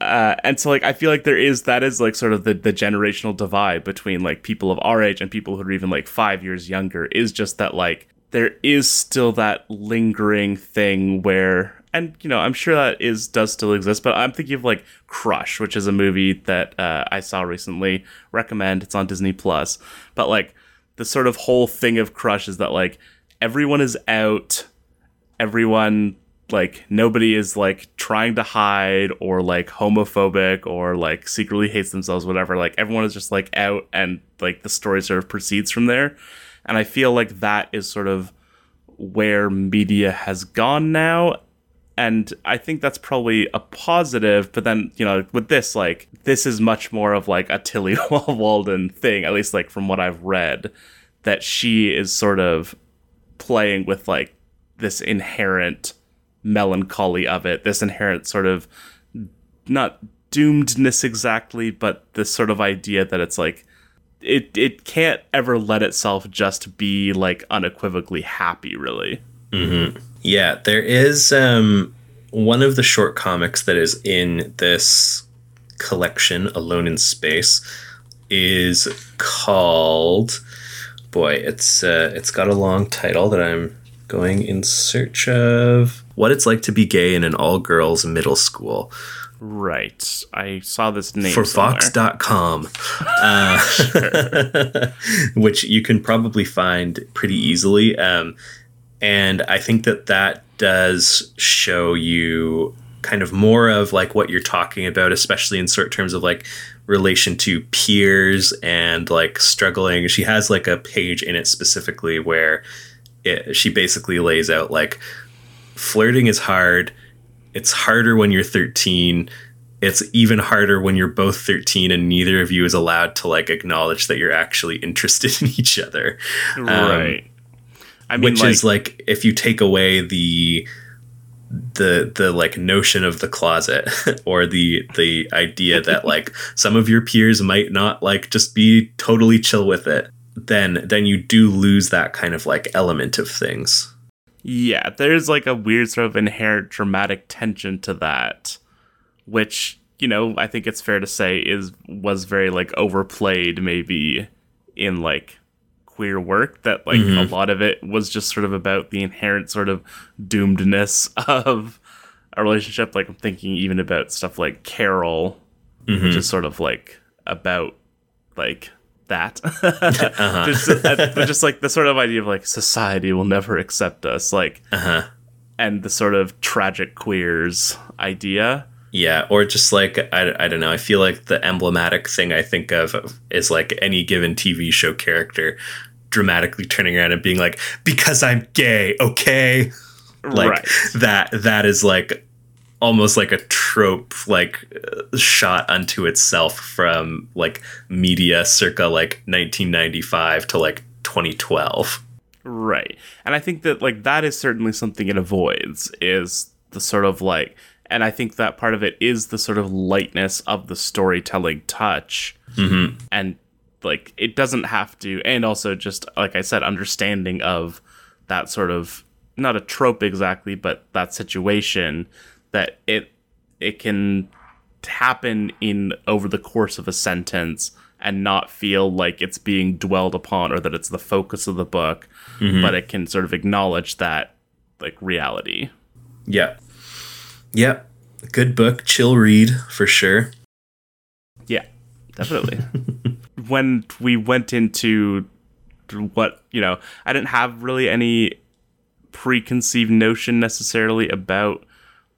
uh, and so like I feel like there is that is like sort of the, the generational divide between like people of our age and people who are even like five years younger is just that like there is still that lingering thing where and you know I'm sure that is does still exist but I'm thinking of like Crush which is a movie that uh, I saw recently recommend it's on Disney Plus but like the sort of whole thing of Crush is that like everyone is out everyone like nobody is like trying to hide or like homophobic or like secretly hates themselves whatever. Like everyone is just like out and like the story sort of proceeds from there. And i feel like that is sort of where media has gone now. And i think that's probably a positive but then you know with this like this is much more of like a Tillie walden thing at least like from what i've read that she is sort of playing with like this inherent melancholy of it, this inherent sort of not doomedness exactly, but this sort of idea that it's like it it can't ever let itself just be like unequivocally happy, really. Mm-hmm. Yeah, there is um, one of the short comics that is in this collection, Alone in Space, is called. Boy, it's uh, it's got a long title that I'm going in search of what it's like to be gay in an all girls middle school. Right. I saw this name for Vox.com, uh, which you can probably find pretty easily. Um, and I think that that does show you kind of more of like what you're talking about, especially in certain terms of like relation to peers and like struggling. She has like a page in it specifically where it, she basically lays out like flirting is hard. It's harder when you're 13. It's even harder when you're both 13 and neither of you is allowed to like acknowledge that you're actually interested in each other. Right. Um, I mean, which like, is like if you take away the the the like notion of the closet or the the idea that like some of your peers might not like just be totally chill with it then then you do lose that kind of like element of things yeah, there's like a weird sort of inherent dramatic tension to that, which you know I think it's fair to say is was very like overplayed maybe in like queer work that like mm-hmm. a lot of it was just sort of about the inherent sort of doomedness of a relationship like i'm thinking even about stuff like carol mm-hmm. which is sort of like about like that. uh-huh. just, uh, just like the sort of idea of like society will never accept us, like, uh-huh. and the sort of tragic queers idea. Yeah, or just like I, I don't know. I feel like the emblematic thing I think of is like any given TV show character dramatically turning around and being like, "Because I'm gay, okay." Like right. that. That is like almost like a trope like uh, shot unto itself from like media circa like 1995 to like 2012 right. And i think that like that is certainly something it avoids is the sort of like and i think that part of it is the sort of lightness of the storytelling touch. Mm-hmm. and like it doesn't have to and also just like i said understanding of that sort of not a trope exactly but that situation that it it can happen in over the course of a sentence and not feel like it's being dwelled upon or that it's the focus of the book, mm-hmm. but it can sort of acknowledge that like reality. Yeah. Yeah. Good book, chill read for sure. Yeah, definitely. when we went into what, you know, I didn't have really any preconceived notion necessarily about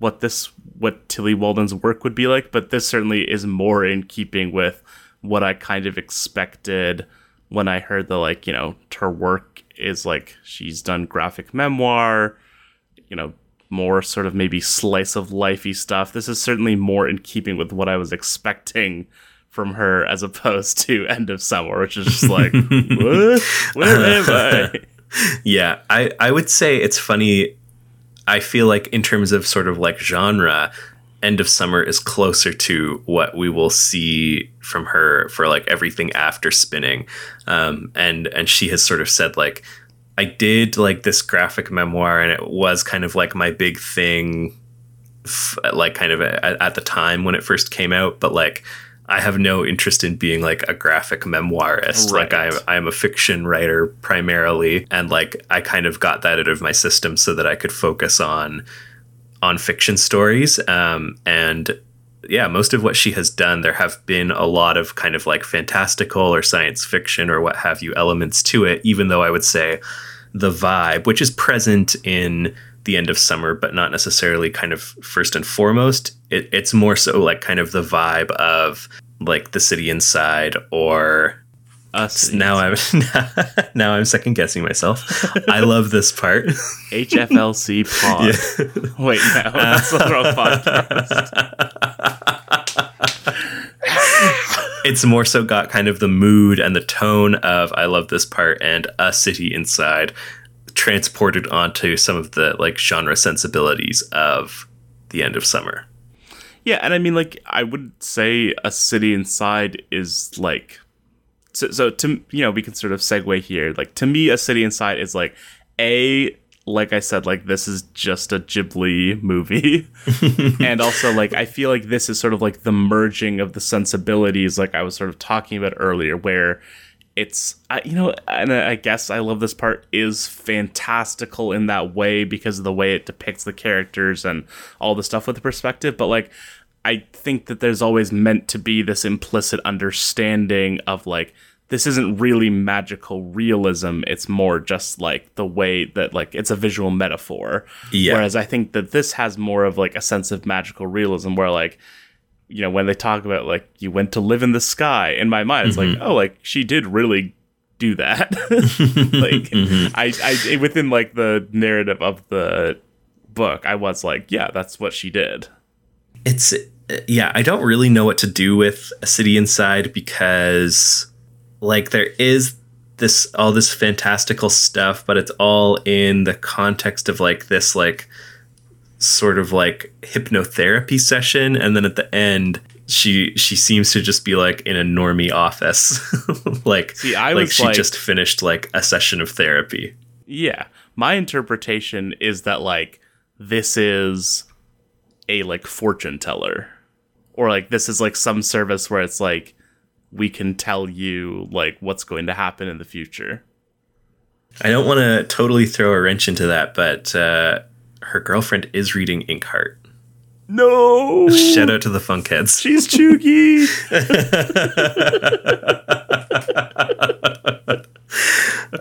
what this what Tillie Walden's work would be like, but this certainly is more in keeping with what I kind of expected when I heard the like, you know, her work is like she's done graphic memoir, you know, more sort of maybe slice of lifey stuff. This is certainly more in keeping with what I was expecting from her as opposed to End of Summer, which is just like, what? Where am I? Yeah, I, I would say it's funny I feel like in terms of sort of like genre, End of Summer is closer to what we will see from her for like everything after spinning. Um, and and she has sort of said like I did like this graphic memoir and it was kind of like my big thing f- like kind of at, at the time when it first came out, but like I have no interest in being like a graphic memoirist. Right. Like I I'm a fiction writer primarily and like I kind of got that out of my system so that I could focus on on fiction stories um, and yeah, most of what she has done, there have been a lot of kind of like fantastical or science fiction or what have you elements to it, even though I would say the vibe, which is present in the end of summer, but not necessarily kind of first and foremost. It, it's more so like kind of the vibe of like the city inside or Us now I'm now I'm second guessing myself. I love this part. HFLC pod. Wait, no, that's the wrong podcast. it's more so got kind of the mood and the tone of I love this part and a city inside transported onto some of the like genre sensibilities of the end of summer. Yeah, and I mean, like, I would say a city inside is like, so, so to you know, we can sort of segue here. Like, to me, a city inside is like a like I said, like this is just a Ghibli movie, and also like I feel like this is sort of like the merging of the sensibilities, like I was sort of talking about earlier, where it's I, you know, and I guess I love this part is fantastical in that way because of the way it depicts the characters and all the stuff with the perspective, but like. I think that there's always meant to be this implicit understanding of like this isn't really magical realism it's more just like the way that like it's a visual metaphor Yeah. whereas i think that this has more of like a sense of magical realism where like you know when they talk about like you went to live in the sky in my mind it's like mm-hmm. oh like she did really do that. Like mm-hmm. I, I within like the narrative of the book i was like yeah that's what she did. It's yeah, I don't really know what to do with a city inside because like there is this all this fantastical stuff, but it's all in the context of like this like sort of like hypnotherapy session and then at the end she she seems to just be like in a normie office like See, I like she like- just finished like a session of therapy Yeah. My interpretation is that like this is a like fortune teller. Or like this is like some service where it's like we can tell you like what's going to happen in the future. I don't want to totally throw a wrench into that, but uh, her girlfriend is reading Inkheart. No. Shout out to the Funkheads. She's Chugi.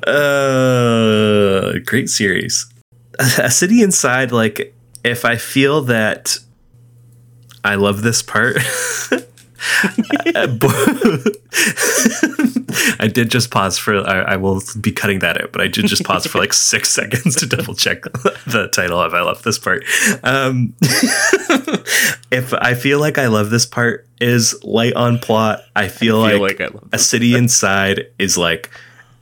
Uh, great series. A City Inside, like, if I feel that I love this part. I did just pause for. I, I will be cutting that out, but I did just pause for like six seconds to double check the title of "I love this part." Um, if I feel like I love this part is light on plot, I feel, I feel like, like I love a city inside is like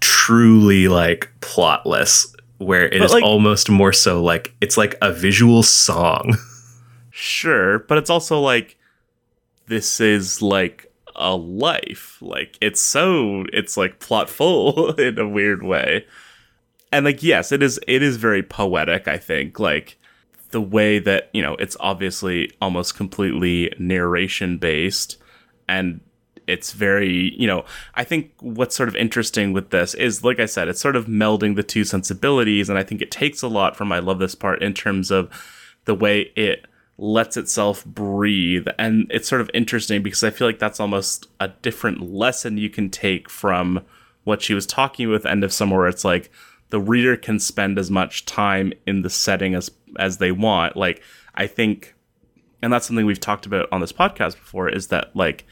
truly like plotless, where it But, is like- almost more so like it's like a visual song. Sure, but it's also like this is like a life. Like it's so it's like plotful in a weird way. And like yes, it is it is very poetic, I think. Like the way that, you know, it's obviously almost completely narration based and it's very, you know, I think what's sort of interesting with this is like I said, it's sort of melding the two sensibilities and I think it takes a lot from I love this part in terms of the way it lets itself breathe. And it's sort of interesting because i feel like that's almost a different lesson you can take from what she was talking with end of summer it's like the reader can spend as much time in the setting as as they want. Like i think and that's something we've talked about on this podcast before is that like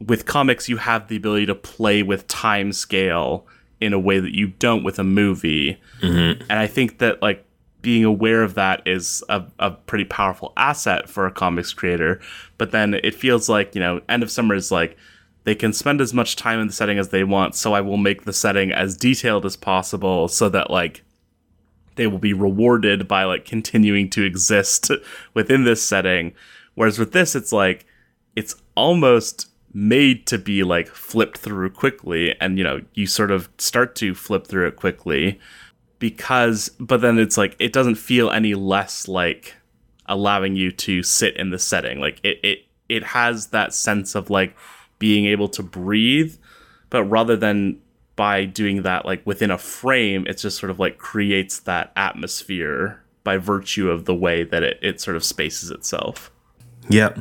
with comics you have the ability to play with time scale in a way that you don't with a movie. Mm-hmm. And i think that like being aware of that is a, a pretty powerful asset for a comics creator. But then it feels like you know end of summer is like they can spend as much time in the setting as they want so i will make the setting as detailed as possible so that like they will be rewarded by like continuing to exist within this setting. Whereas with this it's like it's almost made to be like flipped through quickly and you know you sort of start to flip through it quickly because but then it's like it doesn't feel any less like allowing you to sit in the setting like it it it has that sense of like being able to breathe but rather than by doing that like within a frame it's just sort of like creates that atmosphere by virtue of the way that it, it sort of spaces itself Yep.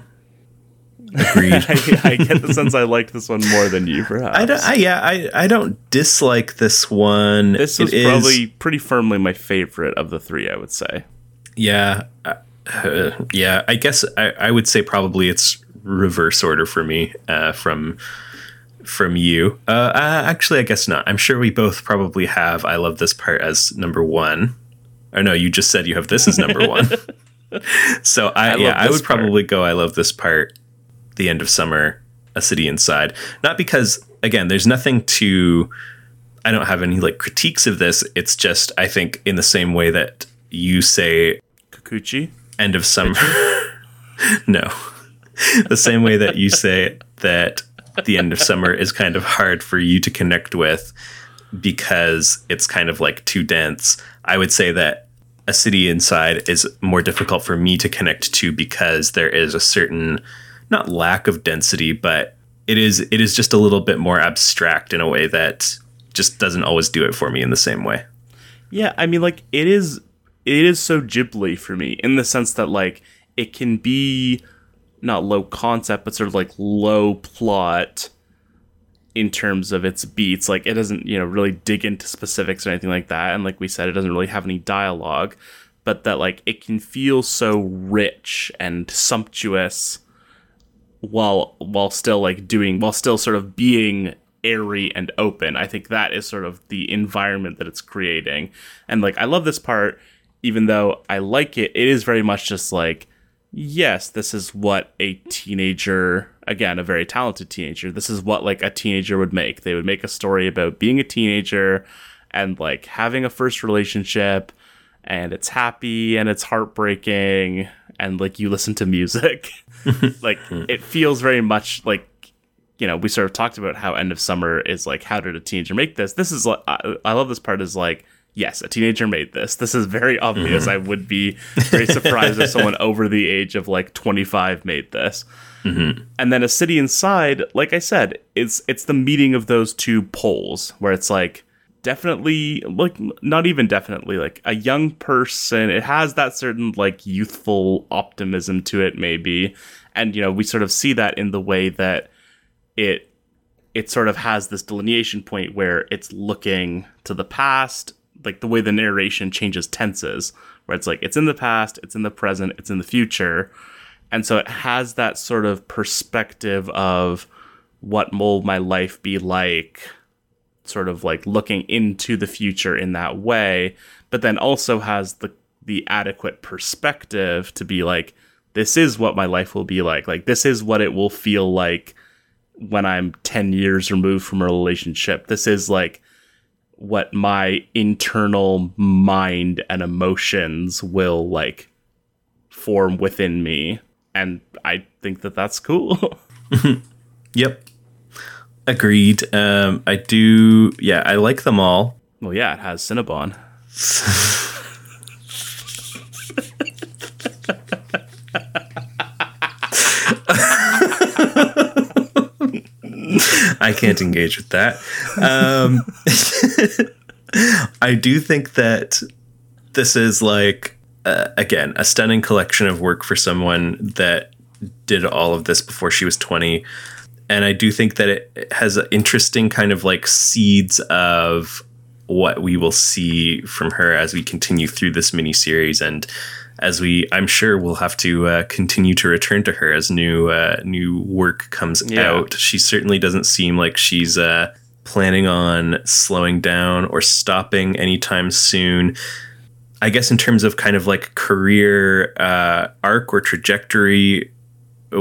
Agreed. I, I get the sense I liked this one more than you perhaps I, don't, I yeah I, I don't dislike this one. this It was is- probably pretty firmly my favorite of the three i would say Yeah, uh, yeah. I guess I, I would say probably it's reverse order for me uh, from from you. Uh, uh, actually, I guess not. I'm sure we both probably have I love this part as number one. Or no, you just said you have this as number one. so I, I yeah, I would part. probably go I love this part, the end of summer, a city inside. Not because again, there's nothing to I don't have any like critiques of this. It's just I think in the same way that you say Kikuchi end of summer. no. the same way that you say that the end of summer is kind of hard for you to connect with because it's kind of like too dense. I would say that a city inside is more difficult for me to connect to because there is a certain not lack of density, but it is it is just a little bit more abstract in a way that just doesn't always do it for me in the same way. Yeah, I mean like it is it is so Ghibli for me in the sense that like it can be not low concept but sort of like low plot in terms of its beats like it doesn't you know really dig into specifics or anything like that and like we said it doesn't really have any dialogue but that like it can feel so rich and sumptuous while while still like doing while still sort of being airy and open. I think that is sort of the environment that it's creating. And like i love this part even though i like it it is very much just like yes, this is what a teenager, again, a very talented teenager, this is what like a teenager would make. They would make a story about being a teenager and like having a first relationship and it's happy and it's heartbreaking and like you listen to music. like it feels very much like you know, we sort of talked about how end of summer is like how did a teenager make this? This is like I, I love this part is like yes, a teenager made this. This is very obvious. Mm-hmm. I would be very surprised if someone over the age of like 25 made this. Mm-hmm. And then a city inside, like I said, it's it's the meeting of those two poles where it's like definitely like not even definitely like a young person it has that certain like youthful optimism to it maybe and you know we sort of see that in the way that it it sort of has this delineation point where it's looking to the past like the way the narration changes tenses, where it's like it's in the past, it's in the present, it's in the future. And so it has that sort of perspective of what will my life be like, sort of like looking into the future in that way, but then also has the the adequate perspective to be like, this is what my life will be like. Like this is what it will feel like when I'm 10 years removed from a relationship. This is like what my internal mind and emotions will like form within me and i think that that's cool yep agreed. Um i do yeah i like them all. Well yeah it has cinnabon. I can't engage with that. Um, I do think that this is like uh, again a stunning collection of work for someone that did all of this before she was 20 and i do think that it has interesting kind of like seeds of what we will see from her as we continue through this mini series and as we I'm sure we'll have to uh, continue to return to her as new uh, new work comes yeah. out. She certainly doesn't seem like she's uh, planning on slowing down or stopping anytime soon. I guess in terms of kind of like career uh, arc or trajectory,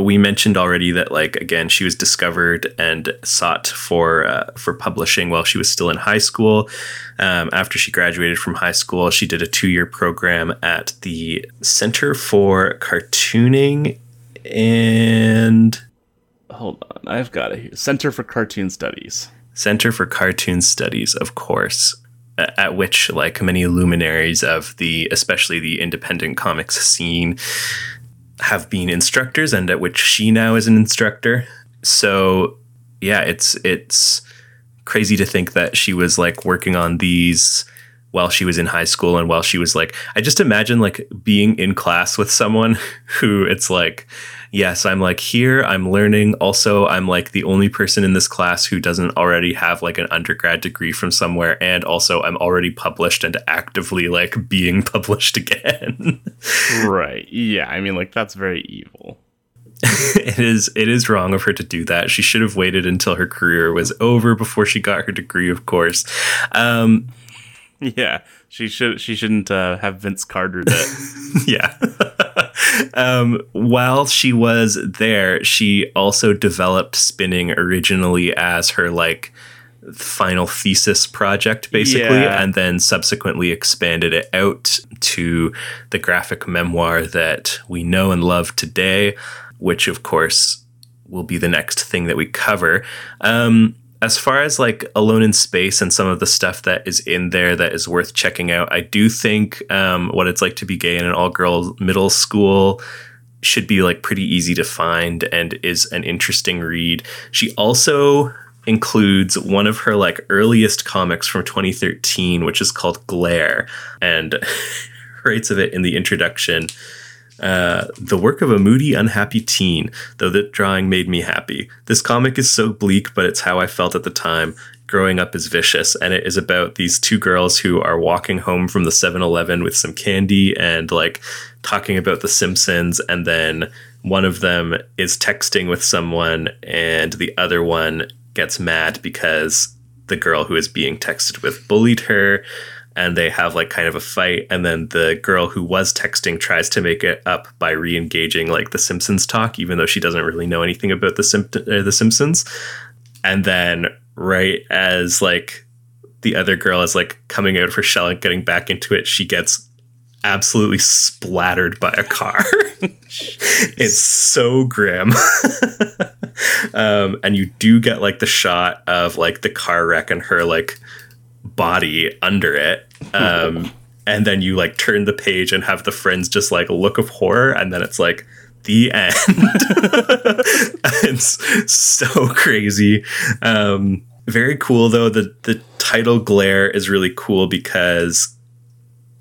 we mentioned already that like again she was discovered and sought for uh, for publishing while she was still in high school. Um, after she graduated from high school, she did a two year program at the Center for Cartooning and hold on, I've got it here. Center for Cartoon Studies. Center for Cartoon Studies, of course. At which, like many luminaries of the, especially the independent comics scene, have been instructors and at which she now is an instructor. So yeah, it's it's crazy to think that she was like working on these while she was in high school and while she was like I just imagine like being in class with someone who it's like yes, I'm like here, I'm learning. Also, I'm like the only person in this class who doesn't already have like an undergrad degree from somewhere and also I'm already published and actively like being published again. right. Yeah, I mean like that's very evil. it is it is wrong of her to do that. She should have waited until her career was over before she got her degree, of course. Um, yeah, she should. She shouldn't uh, have Vince Carter that. yeah. um, while she was there, she also developed spinning originally as her like final thesis project, basically, yeah. and then subsequently expanded it out to the graphic memoir that we know and love today, which of course will be the next thing that we cover. Um, as far as like Alone in Space and some of the stuff that is in there that is worth checking out, I do think um, what it's like to be gay in an all girl middle school should be like pretty easy to find and is an interesting read. She also includes one of her like earliest comics from 2013, which is called Glare, and writes of it in the introduction. Uh, the work of a moody, unhappy teen, though that drawing made me happy. This comic is so bleak, but it's how I felt at the time. Growing up is vicious, and it is about these two girls who are walking home from the 7 Eleven with some candy and like talking about The Simpsons, and then one of them is texting with someone, and the other one gets mad because the girl who is being texted with bullied her and they have like kind of a fight and then the girl who was texting tries to make it up by re-engaging like the simpsons talk even though she doesn't really know anything about the Sim- uh, the simpsons. And then right as like the other girl is like coming out of her shell and getting back into it she gets absolutely splattered by a car. It's so grim. Um, and you do get like the shot of like the car wreck and her like body under it. Um, and then you like turn the page and have the friends just like look of horror, and then it's like the end. it's so crazy. Um, very cool though. The the title Glare is really cool because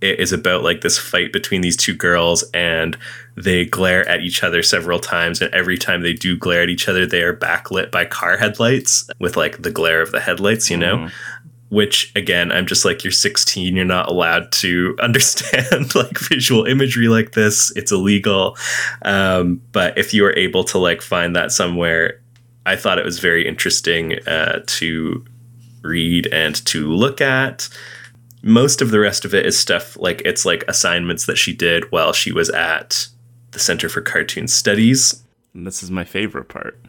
it is about like this fight between these two girls and they glare at each other several times and every time they do glare at each other they are backlit by car headlights with like the glare of the headlights you know mm which again i'm just like you're 16 you're not allowed to understand like visual imagery like this. It's illegal. Um, but if you are able to like find that somewhere i thought it was very interesting uh, to read and to look at. Most of the rest of it is stuff like it's like assignments that she did while she was at the center for cartoon studies. And this is my favorite part.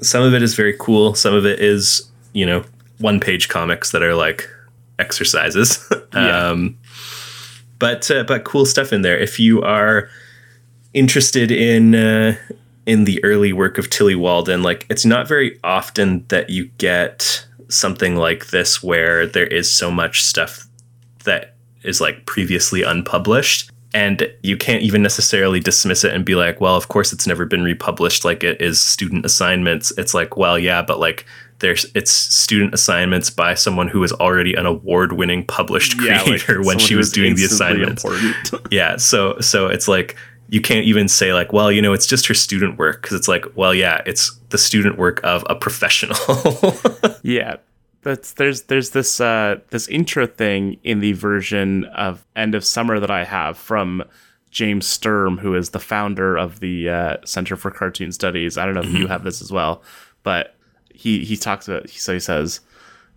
Some of it is very cool. Some of it is you know one page comics that are like exercises. yeah. um, but uh, but cool stuff in there. If you are interested in uh, in the early work of Tillie Walden, like it's not very often that you get something like this where there is so much stuff that is like previously unpublished and you can't even necessarily dismiss it and be like well of course it's never been republished like it is student assignments it's like well yeah but like there's it's student assignments by someone who was already an award-winning published creator yeah, like when she was doing the assignments. yeah, so so it's like you can't even say like, well, you know, it's just her student work because it's like, well, yeah, it's the student work of a professional. yeah, that's there's there's this uh, this intro thing in the version of End of Summer that I have from James Sturm, who is the founder of the uh, Center for Cartoon Studies. I don't know if mm-hmm. you have this as well, but he he talks about so he says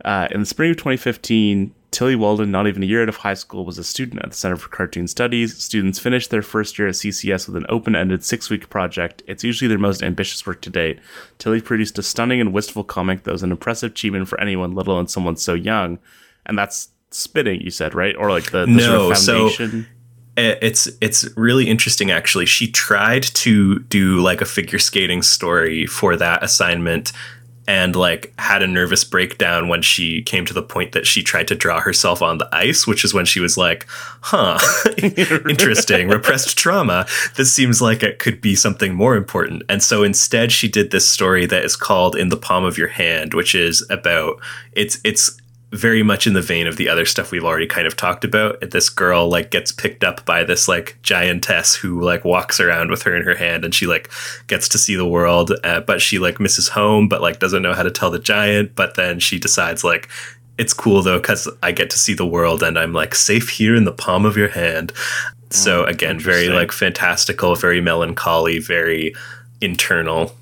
uh, in the spring of 2015 tillie walden not even a year out of high school was a student at the center for cartoon studies. Students finish their first year at ccs with an open-ended six-week project. It's usually their most ambitious work to date. Tillie produced a stunning and wistful comic that was an impressive achievement for anyone let alone someone so young. And that's spitting you said right? Or like the, the no, sort of foundation? so- it's it's really interesting actually. She tried to do like a figure skating story for that assignment and like had a nervous breakdown when she came to the point that she tried to draw herself on the ice, which is when she was like, huh, interesting, repressed trauma. This seems like it could be something more important. And so instead she did this story that is called In the Palm of Your Hand, which is about it's it's very much in the vein of the other stuff we've already kind of talked about. This girl like gets picked up by this like giantess who like walks around with her in her hand, and she like gets to see the world, uh, but she like misses home, but like doesn't know how to tell the giant. But then she decides like it's cool though because I get to see the world, and I'm like safe here in the palm of your hand. So Oh, again, very like fantastical, very melancholy, very internal.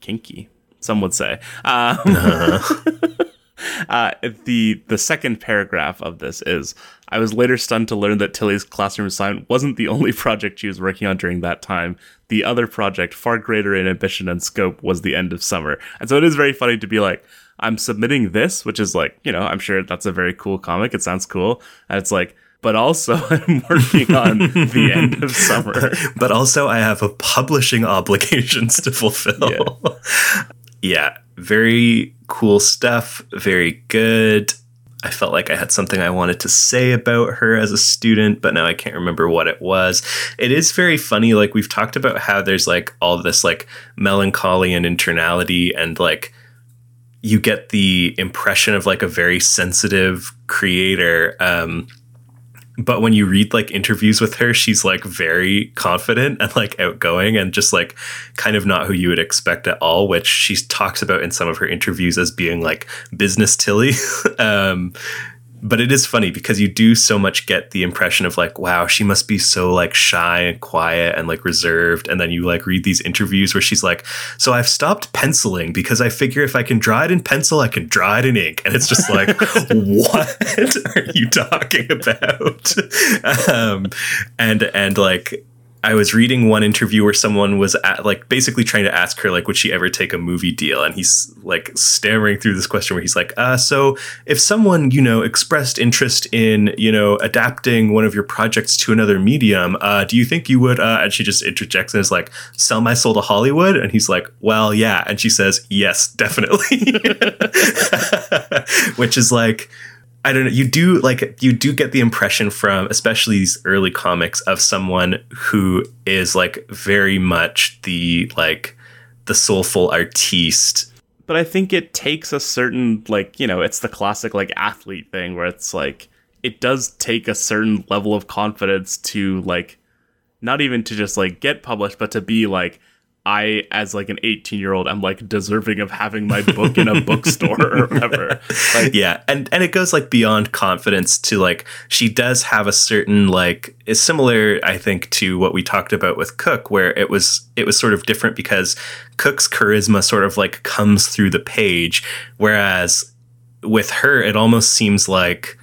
kinky. Some would say. Um, uh, the the second paragraph of this is I was later stunned to learn that Tillie's classroom assignment wasn't the only project she was working on during that time. The other project, far greater in ambition and scope, was the end of summer. And so it is very funny to be like, I'm submitting this, which is like, you know, I'm sure that's a very cool comic. It sounds cool. And it's like, but also I'm working on the end of summer. but also I have a publishing obligations to fulfill. Yeah. Very cool stuff, very good. I felt like I had something I wanted to say about her as a student, but now I can't remember what it was. It is very funny. Like, we've talked about how there's like all this like melancholy and internality, and like you get the impression of like a very sensitive creator. Um, but when you read like interviews with her, she's like very confident and like outgoing and just like kind of not who you would expect at all, which she talks about in some of her interviews as being like business Tillie. um, but it is funny because you do so much get the impression of like, wow, she must be so like shy and quiet and like reserved. And then you like read these interviews where she's like, so I've stopped penciling because I figure if I can draw it in pencil, I can draw it in ink. And it's just like, what are you talking about? um, and, and like, I was reading one interview where someone was at, like basically trying to ask her like would she ever take a movie deal? And he's like stammering through this question where he's like uh so if someone you know expressed interest in you know adapting one of your projects to another medium uh do you think you would uh and she just interjects and is like sell my soul to Hollywood? And he's like well yeah. And she says yes definitely. Which is like I don't know. You do like you do get the impression from especially these early comics of someone who is like very much the like the soulful artiste. But I think it takes a certain like, you know, it's the classic like athlete thing where it's like it does take a certain level of confidence to like not even to just like get published, but to be like I, as like an 18 year old, I'm like deserving of having my book in a bookstore or whatever. Like, Yeah, and and it goes like beyond confidence to like she does have a certain like is similar I think to what we talked about with Cook where it was it was sort of different because Cook's charisma sort of like comes through the page whereas with her it almost seems like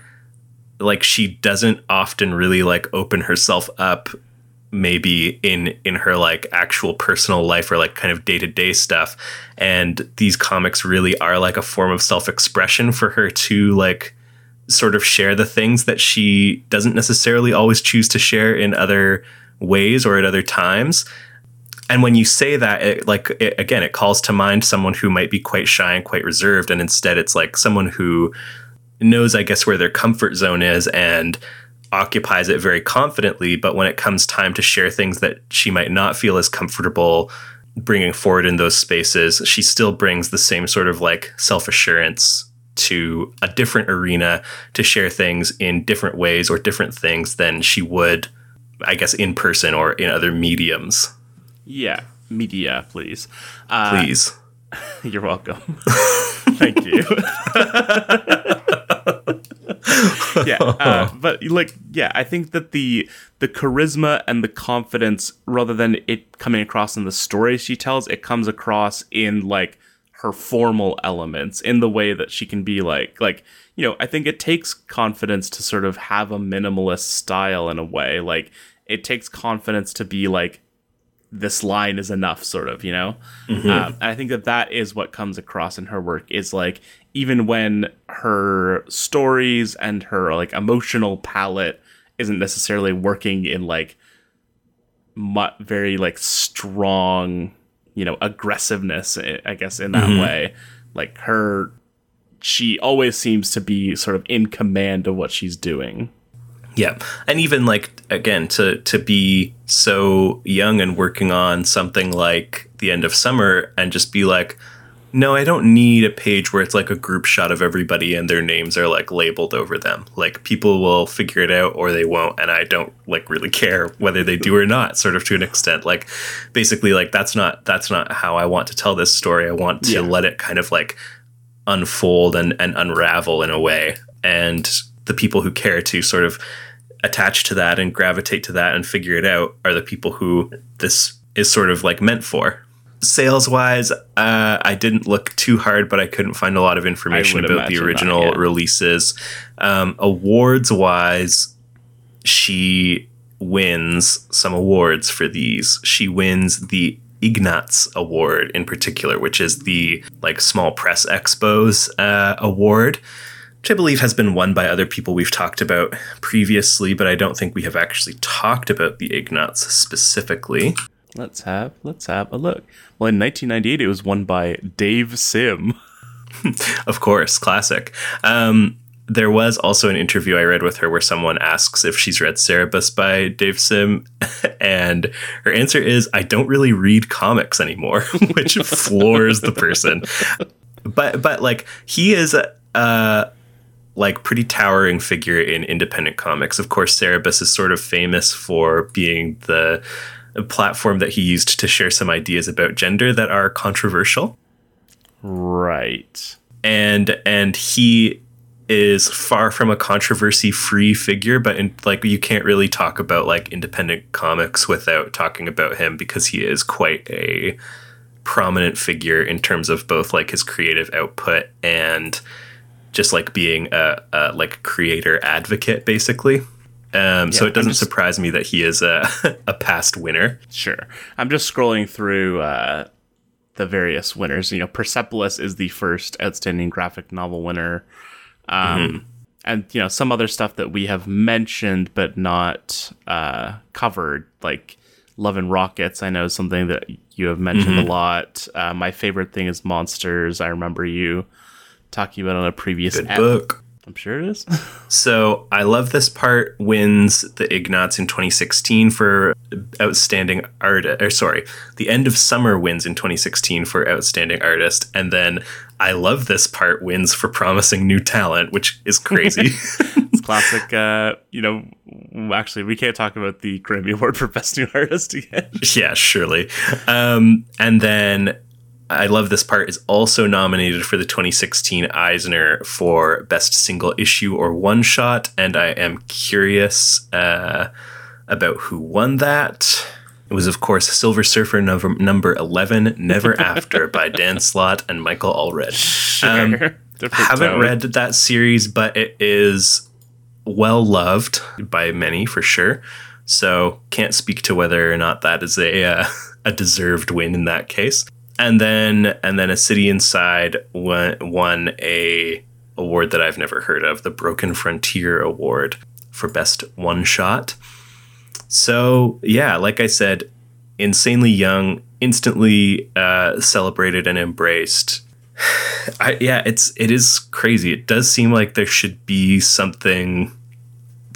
like she doesn't often really like open herself up maybe in in her like actual personal life or like kind of day-to-day stuff. And these comics really are like a form of self-expression for her to like sort of share the things that she doesn't necessarily always choose to share in other ways or at other times. And when you say that it like it, again it calls to mind someone who might be quite shy and quite reserved and instead it's like someone who knows i guess where their comfort zone is and occupies it very confidently but when it comes time to share things that she might not feel as comfortable bringing forward in those spaces she still brings the same sort of like self-assurance to a different arena to share things in different ways or different things than she would i guess in person or in other mediums yeah, media, please. Uh, please You're welcome. Thank you. yeah, uh, but like, yeah, I think that the the charisma and the confidence, rather than it coming across in the stories she tells, it comes across in like her formal elements, in the way that she can be like, like you know, I think it takes confidence to sort of have a minimalist style in a way. Like, it takes confidence to be like this line is enough sort of you know? Mm-hmm. Um, and i think that that is what comes across in her work is like even when her stories and her like emotional palette isn't necessarily working in like mu- very like strong you know aggressiveness i I guess in that mm-hmm. way. Like her she always seems to be sort of in command of what she's doing Yeah. And even like again to to be so young and working on something like the end of summer and just be like no, I don't need a page where it's like a group shot of everybody and their names are like labeled over them. Like people will figure it out or they won't, and I don't like really care whether they do or not. Sort of to an extent, like basically, like that's not that's not how I want to tell this story. I want to Yeah. let it kind of like unfold and and unravel in a way, and the people who care to sort of attach to that and gravitate to that and figure it out are the people who this is sort of like meant for. Sales wise, uh, I didn't look too hard, but I couldn't find a lot of information about the original yeah. releases. Um, awards wise, she wins some awards for these. She wins the Ignatz Award in particular, which is the like small press expos uh, award, which I believe has been won by other people we've talked about previously, but I don't think we have actually talked about the Ignatz specifically. Let's have let's have a look. Well, in 1998, it was won by Dave Sim. Of course, classic. Um, there was also an interview I read with her where someone asks if she's read Cerebus by Dave Sim, and her answer is, "I don't really read comics anymore," which floors the person. But but like he is a. Uh, like pretty towering figure in independent comics. Of course, Cerebus is sort of famous for being the platform that he used to share some ideas about gender that are controversial Right. and and he is far from a controversy free figure but in, like you can't really talk about like independent comics without talking about him because he is quite a prominent figure in terms of both like his creative output and just like being a, a like creator advocate basically um, so it doesn't just- surprise me that he is a, a past winner Sure. I'm just scrolling through uh, the various winners. You know, Persepolis is the first outstanding graphic novel winner. Um, And, you know, some other stuff that we have mentioned but not uh, covered, like Love and Rockets, I know is something that you have mentioned a lot. Uh, my favorite thing is Monsters. I remember you talking about on a previous good ep. book I'm sure it is. So I love this part wins the Ignatz in 2016 for outstanding art. Or sorry, the end of summer wins in 2016 for outstanding artist, and then I love this part wins for promising new talent, which is crazy. it's classic. Uh, you know, actually, we can't talk about the Grammy Award for Best New Artist again. yeah, surely. Um, and then I love this part is also nominated for the 2016 Eisner for best single issue or one shot, and I am curious uh, about who won that. It was, of course, Silver Surfer number, number 11, Never After by Dan Slott and Michael Allred. Um, haven't tone. read that series, but it is well loved by many for sure. So can't speak to whether or not that is a uh, a deserved win in that case. And then and then a city inside won, won a award that I've never heard of, the Broken Frontier Award for best one shot. So yeah, like I said, insanely young, instantly uh, celebrated and embraced. I, yeah, it's it is crazy. It does seem like there should be something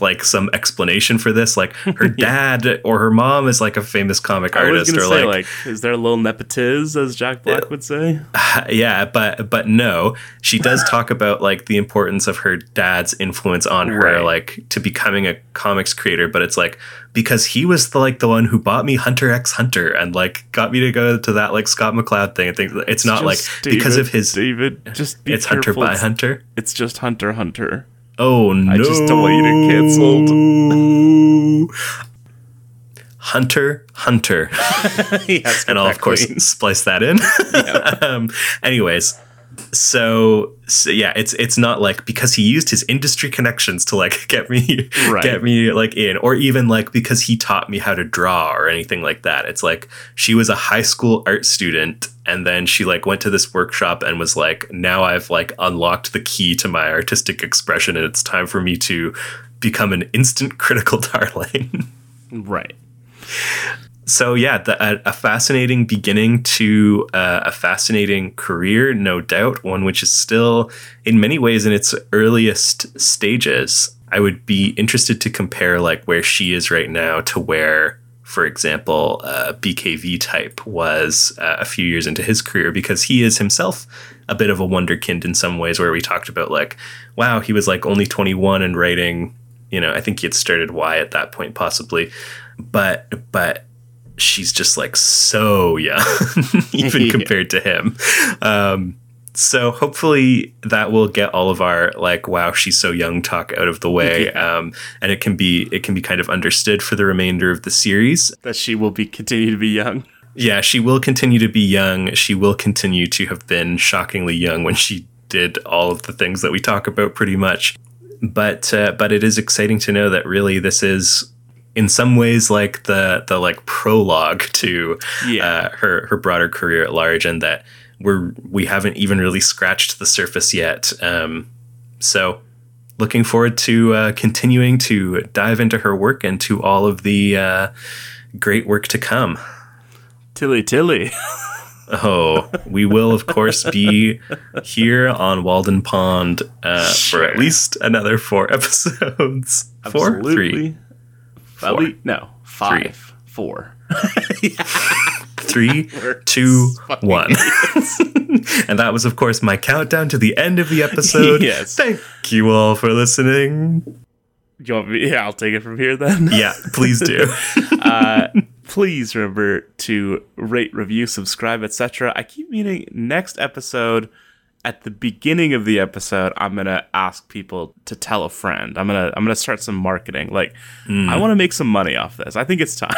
like some explanation for this. Like her dad or her mom is like a famous comic I artist, or say, like, like, is there a little nepotism, as Jack Black would say? yeah, but but no, she does talk about like the importance of her dad's influence on her, like to becoming a comics creator. But it's like because he was the like the one who bought me Hunter X Hunter and like got me to go to that like Scott McCloud thing. I think it's not like Just because of his. David. Just be It's Hunter by It's, Hunter. it's just Hunter Hunter. Oh no! I just don't want you to get canceled. Hunter, Hunter, yes, and I'll of course splice that in. um, anyways, so, so yeah, it's it's not like because he used his industry connections to like get me Right. get me like in, or even like because he taught me how to draw or anything like that. It's like she was a high school art student and then she like went to this workshop and was like, now I've like unlocked the key to my artistic expression and it's time for me to become an instant critical darling. right. So yeah, the, a, a fascinating beginning to uh, a fascinating career, no doubt. One which is still, in many ways, in its earliest stages. I would be interested to compare like where she is right now to where for example, uh, BKV type was uh, a few years into his career because he is himself a bit of a wonderkind in some ways, where we talked about like, wow, he was like only 21 and writing, you know, I think he had started Y at that point possibly, but but she's just like so young, even Yeah. compared to him. Um, so hopefully that will get all of our like wow she's so young talk out of the way Yeah. um, and it can be it can be kind of understood for the remainder of the series That she will be continue to be young. yeah she will continue to be young she will continue to have been shockingly young when she did all of the things that we talk about pretty much but uh, but it is exciting to know that really this is in some ways like the the like prologue to Yeah. uh, her her broader career at large and that we're we haven't even really scratched the surface yet um, so looking forward to uh, continuing to dive into her work and to all of the uh, great work to come Tillie Tillie. Oh, we will, of course, be here on Walden Pond uh, for at least another four episodes. Four? Three. At least, no, five. Three, We're two, fucking one. and that was, of course, my countdown to the end of the episode. Yes. Thank you all for listening. You want me? Yeah, I'll take it from here then. Yeah, please do. uh, please remember to rate, review, subscribe, etc. I keep meaning next episode. At the beginning of the episode, I'm gonna ask people to tell a friend. I'm gonna I'm gonna start some marketing. Like, I want to make some money off this. I think it's time.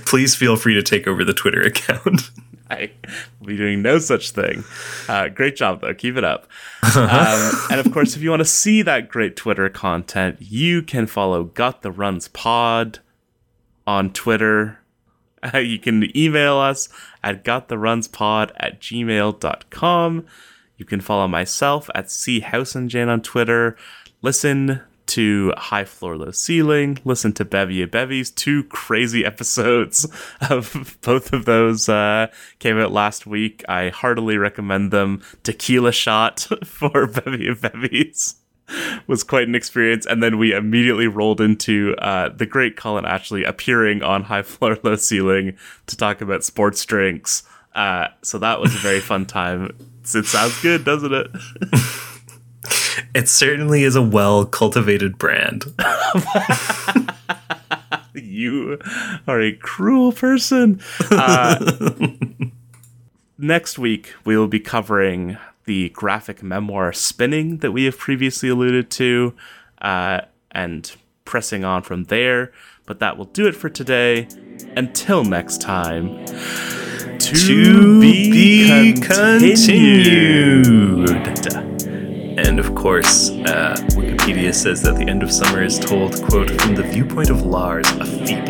please feel free to take over the Twitter account. I will be doing no such thing. Uh, great job, though. Keep it up. Um, and of course, if you want to see that great Twitter content, you can follow Got the Runs Pod on Twitter. Uh, you can email us at gottherunspod at gmail.com. You can follow myself at chousenjane on Twitter. Listen to High Floor Low Ceiling. Listen to Bevy of Bevies. Two crazy episodes of both of those uh, came out last week. I heartily recommend them. Tequila Shot for Bevy of Bevies was quite an experience. And then we immediately rolled into uh, the great Colin Ashley appearing on High Floor Low Ceiling to talk about sports drinks. Uh, so that was a very fun time. It sounds good, doesn't it? It certainly is a well cultivated brand. you are a cruel person. Uh, next week, we will be covering the graphic memoir Spinning that we have previously alluded to uh, and pressing on from there. But that will do it for today. Until next time, to, to be continued. continued. And of course, uh, Wikipedia says that the end of summer is told, quote, from the viewpoint of Lars, a feet